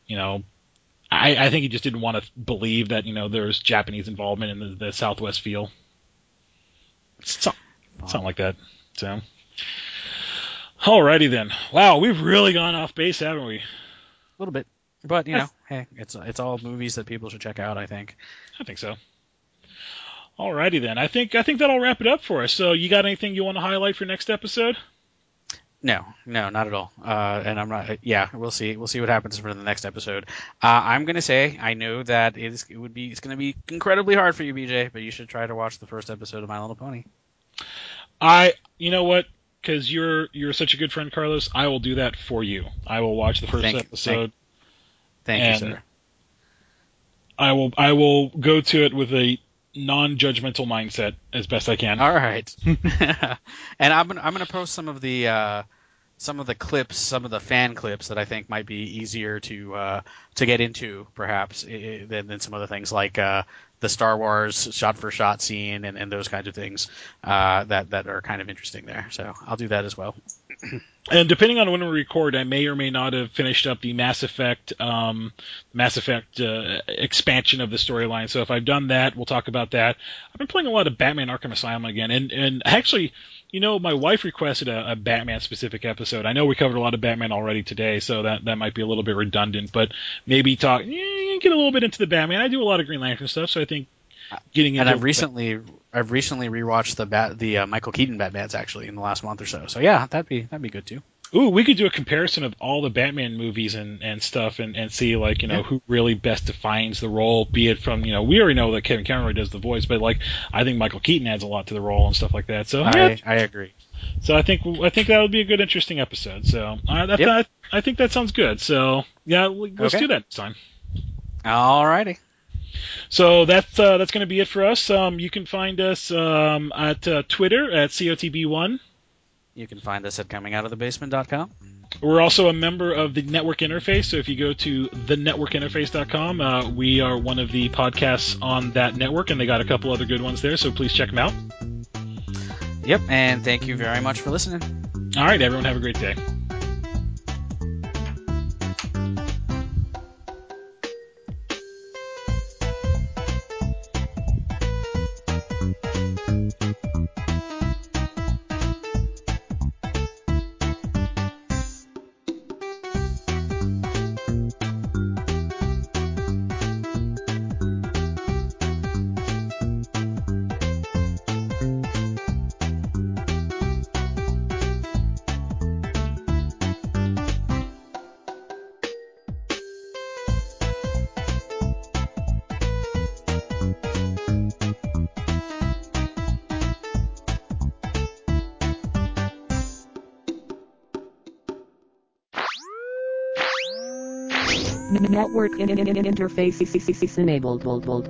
you know, I, I think he just didn't want to believe that you know there's Japanese involvement in the, the Southwest feel. Some, something like that. So, alrighty then. Wow, we've really gone off base, haven't we? A little bit, but you know, hey, it's it's all movies that people should check out. I think. I think so. Alrighty then. I think I think that'll wrap it up for us. So, you got anything you want to highlight for next episode? No, no, not at all. Uh, and I'm not. Yeah, we'll see. We'll see what happens for the next episode. Uh, I'm gonna say I know that it, is, it would be it's gonna be incredibly hard for you, BJ, but you should try to watch the first episode of My Little Pony. I, you know what? Because you're you're such a good friend, Carlos. I will do that for you. I will watch the first Thank you. episode. Thank And- you, sir. I will I will go to it with a non-judgmental mindset as best I can. All right. and I'm gonna I'm gonna post some of the uh, some of the clips, some of the fan clips that I think might be easier to uh, to get into, perhaps, than, than some other things like uh, the Star Wars shot for shot scene and, and those kinds of things uh, that that are kind of interesting there. So I'll do that as well. And depending on when we record, I may or may not have finished up the Mass Effect, um, Mass Effect uh, expansion of the storyline. So if I've done that, we'll talk about that. I've been playing a lot of Batman: Arkham Asylum again, and and actually, you know, my wife requested a, a Batman specific episode. I know we covered a lot of Batman already today, so that that might be a little bit redundant, but maybe talk eh, get a little bit into the Batman. I do a lot of Green Lantern stuff, so I think getting And I've recently I've recently rewatched the bat the uh, Michael Keaton Batman's actually in the last month or so. So yeah, that'd be that'd be good too. Ooh, we could do a comparison of all the Batman movies and, and stuff and, and see like, you know, Yeah. who really best defines the role, be it from, you know, we already know that Kevin Conroy does the voice, but like I think Michael Keaton adds a lot to the role and stuff like that. So yeah, I, I agree. so I think I think that would be a good interesting episode. So I that, Yep. I, I think that sounds good. So yeah, let's Okay. do that next time. Alrighty. So that's uh, that's going to be it for us. Um, you can find us um, at uh, Twitter at cotb1. You can find us at comingoutofthebasement.com. We're also a member of the Network Interface, so if you go to thenetworkinterface.com, uh, we are one of the podcasts on that network, and they got a couple other good ones there, so please check them out. Yep, and thank you very much for listening. All right, everyone, have a great day. Network in- in- in- interface enabled.